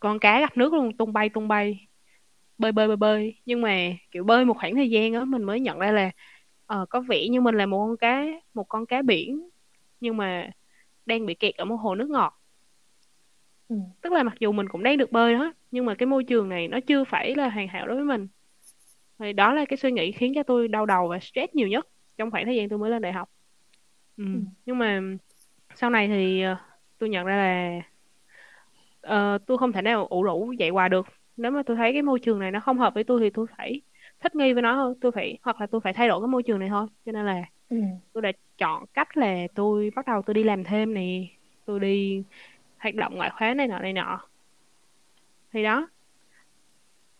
con cá gặp nước luôn tung bay tung bay bơi bơi bơi bơi nhưng mà kiểu bơi một khoảng thời gian á mình mới nhận ra là ờ, có vẻ như mình là một con cá một con cá biển nhưng mà đang bị kẹt ở một hồ nước ngọt ừ. tức là mặc dù mình cũng đang được bơi đó nhưng mà cái môi trường này nó chưa phải là hoàn hảo đối với mình thì đó là cái suy nghĩ khiến cho tôi đau đầu và stress nhiều nhất trong khoảng thời gian tôi mới lên đại học ừ. Ừ. nhưng mà sau này thì uh, tôi nhận ra là uh, tôi không thể nào ủ rũ dạy hoài được. Nếu mà tôi thấy cái môi trường này nó không hợp với tôi thì tôi phải thích nghi với nó thôi tôi phải hoặc là tôi phải thay đổi cái môi trường này thôi. Cho nên là ừ. tôi đã chọn cách là tôi bắt đầu tôi đi làm thêm nè. Tôi đi hoạt động ngoại khóa này nọ này nọ. Thì đó.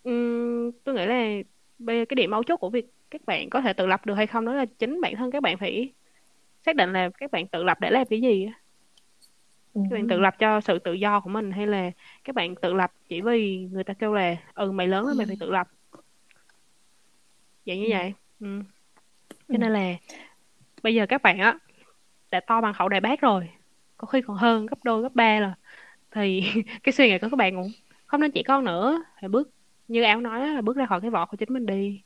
Uhm, tôi nghĩ là bây giờ cái điểm mấu chốt của việc các bạn có thể tự lập được hay không đó là chính bản thân các bạn phải xác định là các bạn tự lập để làm cái gì á. các bạn tự lập cho sự tự do của mình hay là các bạn tự lập chỉ vì người ta kêu là ừ mày lớn rồi mày phải tự lập vậy như Ừ. vậy ừ. cho Ừ. nên là bây giờ các bạn á đã to bằng khẩu đại bác rồi có khi còn hơn gấp đôi gấp ba rồi thì cái suy nghĩ của các bạn cũng không nên chỉ con nữa phải bước như áo nói là bước ra khỏi cái vỏ của chính mình đi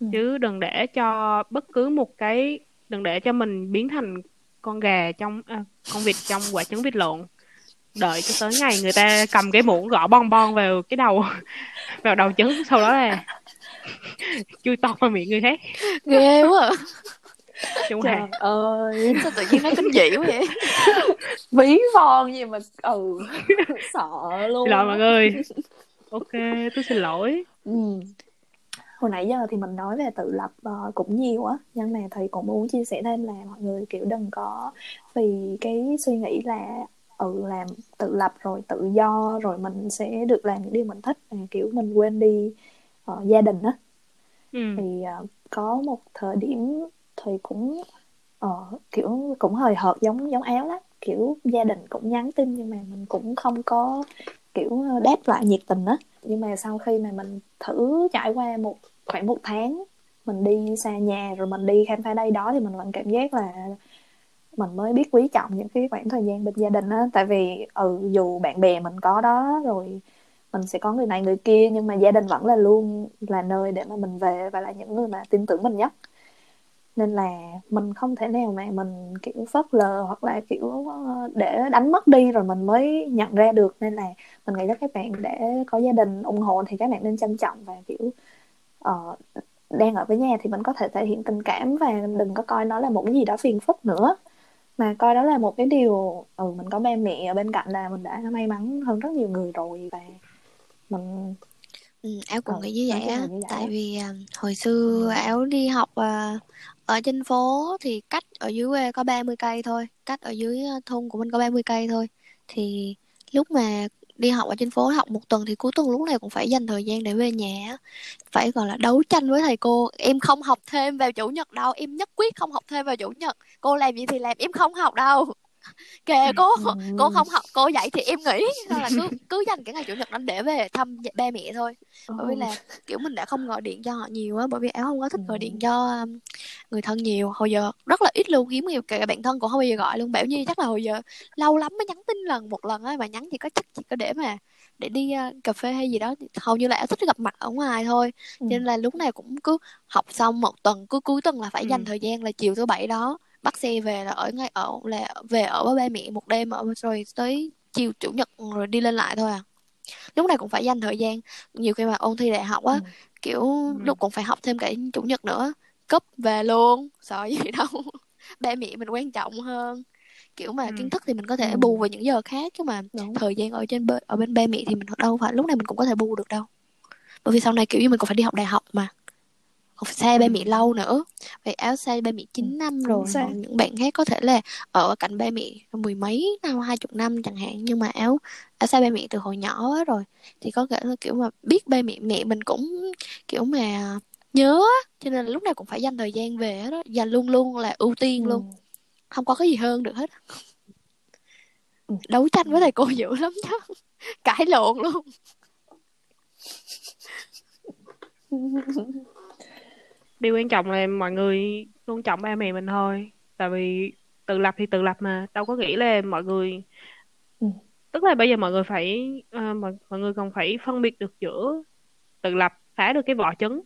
Ừ. chứ đừng để cho bất cứ một cái đừng để cho mình biến thành con gà trong à, con vịt trong quả trứng vịt lộn. Đợi cho tới ngày người ta cầm cái muỗng gõ bon bon vào cái đầu vào đầu trứng sau đó là chui tọt vào miệng người khác. Ghê quá. À. chung trời hàng ơi. Sao tự nhiên nó kinh dị quá vậy? Ví von gì mà ừ sợ luôn xin lỗi mọi người. Ok tôi xin lỗi. Ừ. Hồi nãy giờ thì mình nói về tự lập ờ, cũng nhiều á Nhưng mà thầy cũng muốn chia sẻ thêm là mọi người kiểu đừng có Vì cái suy nghĩ là ừ làm tự lập rồi tự do rồi mình sẽ được làm những điều mình thích mà kiểu mình quên đi ờ, gia đình á ừ. thì ờ, có một thời điểm thầy cũng ờ, kiểu cũng hời hợt giống giống áo lắm kiểu gia đình cũng nhắn tin nhưng mà mình cũng không có kiểu đáp lại nhiệt tình á nhưng mà sau khi mà mình thử trải qua một, khoảng một tháng, mình đi xa nhà rồi mình đi khám phá đây đó thì mình vẫn cảm giác là mình mới biết quý trọng những cái khoảng thời gian bên gia đình á. Tại vì ừ dù bạn bè mình có đó rồi, mình sẽ có người này người kia, nhưng mà gia đình vẫn là luôn là nơi để mà mình về và là những người mà tin tưởng mình nhất. Nên là mình không thể nào mà mình, kiểu, phớt lờ hoặc là, kiểu ờ, để đánh mất đi rồi mình mới nhận ra được. Nên là mình nghĩ là các bạn để có gia đình ủng hộ thì các bạn nên trân trọng và kiểu ờ, đang ở với nhà thì mình có thể thể hiện tình cảm và đừng có coi nó là một cái gì đó phiền phức nữa. Mà coi đó là một cái điều ừ mình có ba mẹ ở bên cạnh là mình đã may mắn hơn rất nhiều người rồi và mình ừ, áo cũng Ờ, nghĩ như vậy á. tại vì à, hồi xưa áo đi học à, ở trên phố thì cách ở dưới quê có 30 cây thôi cách ở dưới à, thôn của mình có 30 cây thôi. Thì lúc mà đi học ở trên phố, học một tuần thì cuối tuần lúc nào cũng phải dành thời gian để về nhà phải, gọi là, đấu tranh với thầy cô, em không học thêm vào chủ nhật đâu, em nhất quyết không học thêm vào chủ nhật. Cô làm gì thì làm, em không học đâu kệ cô cô không học cô dạy thì em nghỉ. Nên là cứ cứ dành cái ngày chủ nhật đó để về thăm ba mẹ thôi. Bởi vì là kiểu mình đã không gọi điện cho họ nhiều á bởi vì áo không có thích gọi điện cho um, người thân nhiều. Hồi giờ rất là ít luôn hiếm nhiều kể cả bạn thân cũng không bao giờ gọi luôn. Bảo nhi chắc là hồi giờ lâu lắm mới nhắn tin lần một lần á mà nhắn chỉ có chắc chỉ có để mà để đi uh, cà phê hay gì đó. Hầu như là áo thích gặp mặt ở ngoài thôi. Ừ. nên là lúc nào cũng cứ học xong một tuần cứ cuối tuần là phải dành Ừ. thời gian là chiều thứ bảy đó bắt xe về là ở ngay ở là về ở với ba mẹ một đêm ở rồi tới chiều chủ nhật rồi đi lên lại thôi à lúc này cũng phải dành thời gian nhiều khi mà ôn thi đại học á Ừ. kiểu Ừ. lúc cũng phải học thêm cả chủ nhật nữa cúp về luôn sợ gì đâu ba mẹ mình quan trọng hơn kiểu mà Ừ. kiến thức thì mình có thể Ừ. bù vào những giờ khác chứ mà đúng thời gian ở trên ở bên ba mẹ thì mình đâu phải lúc này mình cũng có thể bù được đâu bởi vì sau này kiểu như mình còn phải đi học đại học mà phải xa ba Ừ. mẹ lâu nữa. Vậy áo xa ba mẹ 9 năm rồi còn những bạn khác có thể là ở cạnh ba mẹ mười mấy năm hai chục năm chẳng hạn. Nhưng mà áo áo xa ba mẹ từ hồi nhỏ rồi. Thì có thể là kiểu mà biết ba mẹ mẹ mình cũng kiểu mà nhớ cho nên là lúc nào cũng phải dành thời gian về đó. Và luôn luôn là ưu tiên Ừ. luôn không có cái gì hơn được hết Ừ. đấu tranh với thầy cô dữ lắm chứ cãi lộn luôn điều quan trọng là mọi người tôn trọng ba mẹ mình thôi. Tại vì tự lập thì tự lập mà đâu có nghĩ là mọi người Ừ. tức là bây giờ mọi người phải ờ, mọi, mọi người còn phải phân biệt được giữa tự lập phá được cái vỏ trứng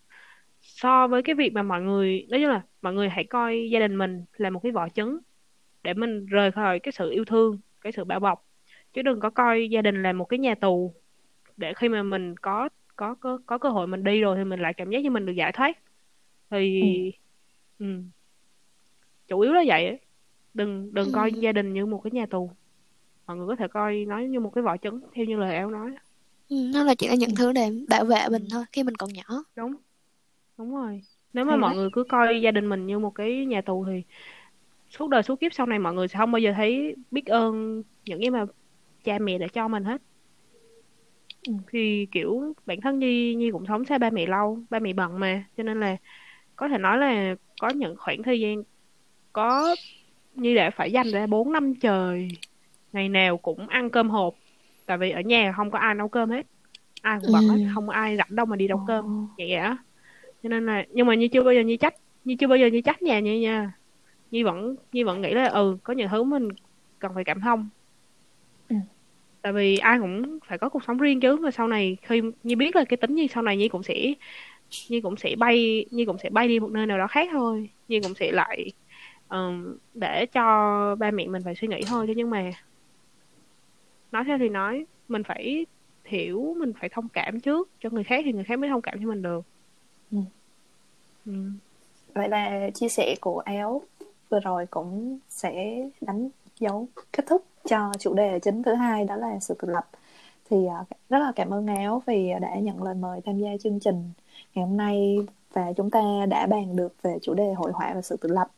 so với cái việc mà mọi người nói chung là mọi người hãy coi gia đình mình là một cái vỏ trứng để mình rời khỏi cái sự yêu thương cái sự bao bọc. Chứ đừng có coi gia đình là một cái nhà tù để khi mà mình có có có, có cơ hội mình đi rồi thì mình lại cảm giác như mình được giải thoát thì ừ. chủ yếu là vậy đừng đừng Ừ. coi gia đình như một cái nhà tù mọi người có thể coi nó như một cái vỏ trứng theo như lời áo nói ừ, nó là chỉ là những Ừ. thứ để bảo vệ mình Ừ. thôi khi mình còn nhỏ đúng đúng rồi nếu mà Hay mọi quá. người cứ coi gia đình mình như một cái nhà tù thì suốt đời suốt kiếp sau này mọi người sẽ không bao giờ thấy biết ơn những cái mà cha mẹ đã cho mình hết ừ. thì kiểu bản thân nhi nhi cũng sống xa ba mẹ lâu ba mẹ bận mà cho nên là có thể nói là có những khoảng thời gian có như để phải dành ra 4 năm trời ngày nào cũng ăn cơm hộp tại vì ở nhà không có ai nấu cơm hết ai cũng bận hết Ừ. không có ai rảnh đâu mà đi nấu Ồ. cơm vậy á cho nên là nhưng mà như chưa bao giờ như trách như chưa bao giờ như trách nhà như nha như vẫn như vẫn nghĩ là ừ có những thứ mình cần phải cảm thông Ừ. tại vì ai cũng phải có cuộc sống riêng chứ và sau này khi như biết là cái tính như sau này Nhi cũng sẽ Nhi cũng sẽ bay Nhi cũng sẽ bay đi một nơi nào đó khác thôi Nhi cũng sẽ lại ừm, để cho ba mẹ mình phải suy nghĩ thôi chứ nhưng mà nói theo thì nói mình phải hiểu mình phải thông cảm trước cho người khác thì người khác mới thông cảm cho mình được Ừ. ừ. vậy là chia sẻ của áo vừa rồi cũng sẽ đánh dấu kết thúc cho chủ đề chính thứ hai đó là sự tự lập thì à, rất là cảm ơn áo vì đã nhận lời mời tham gia chương trình ngày hôm nay và chúng ta đã bàn được về chủ đề hội họa và sự tự lập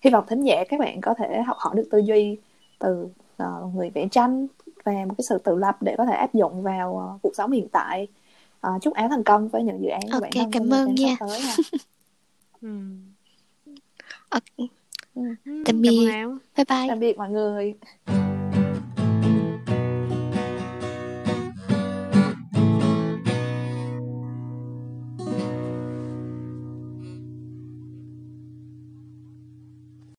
hy vọng thính giả các bạn có thể học hỏi được tư duy từ ờ, người vẽ tranh và một cái sự tự lập để có thể áp dụng vào ờ, cuộc sống hiện tại Ờ, chúc áo thành công với những dự án của Ok, bản thân cảm trong thời ơn nha. sắp tới ha. Ừ. Ok, Ừ. Ừ, Tạm cảm biệt. Bye bye tạm biệt mọi người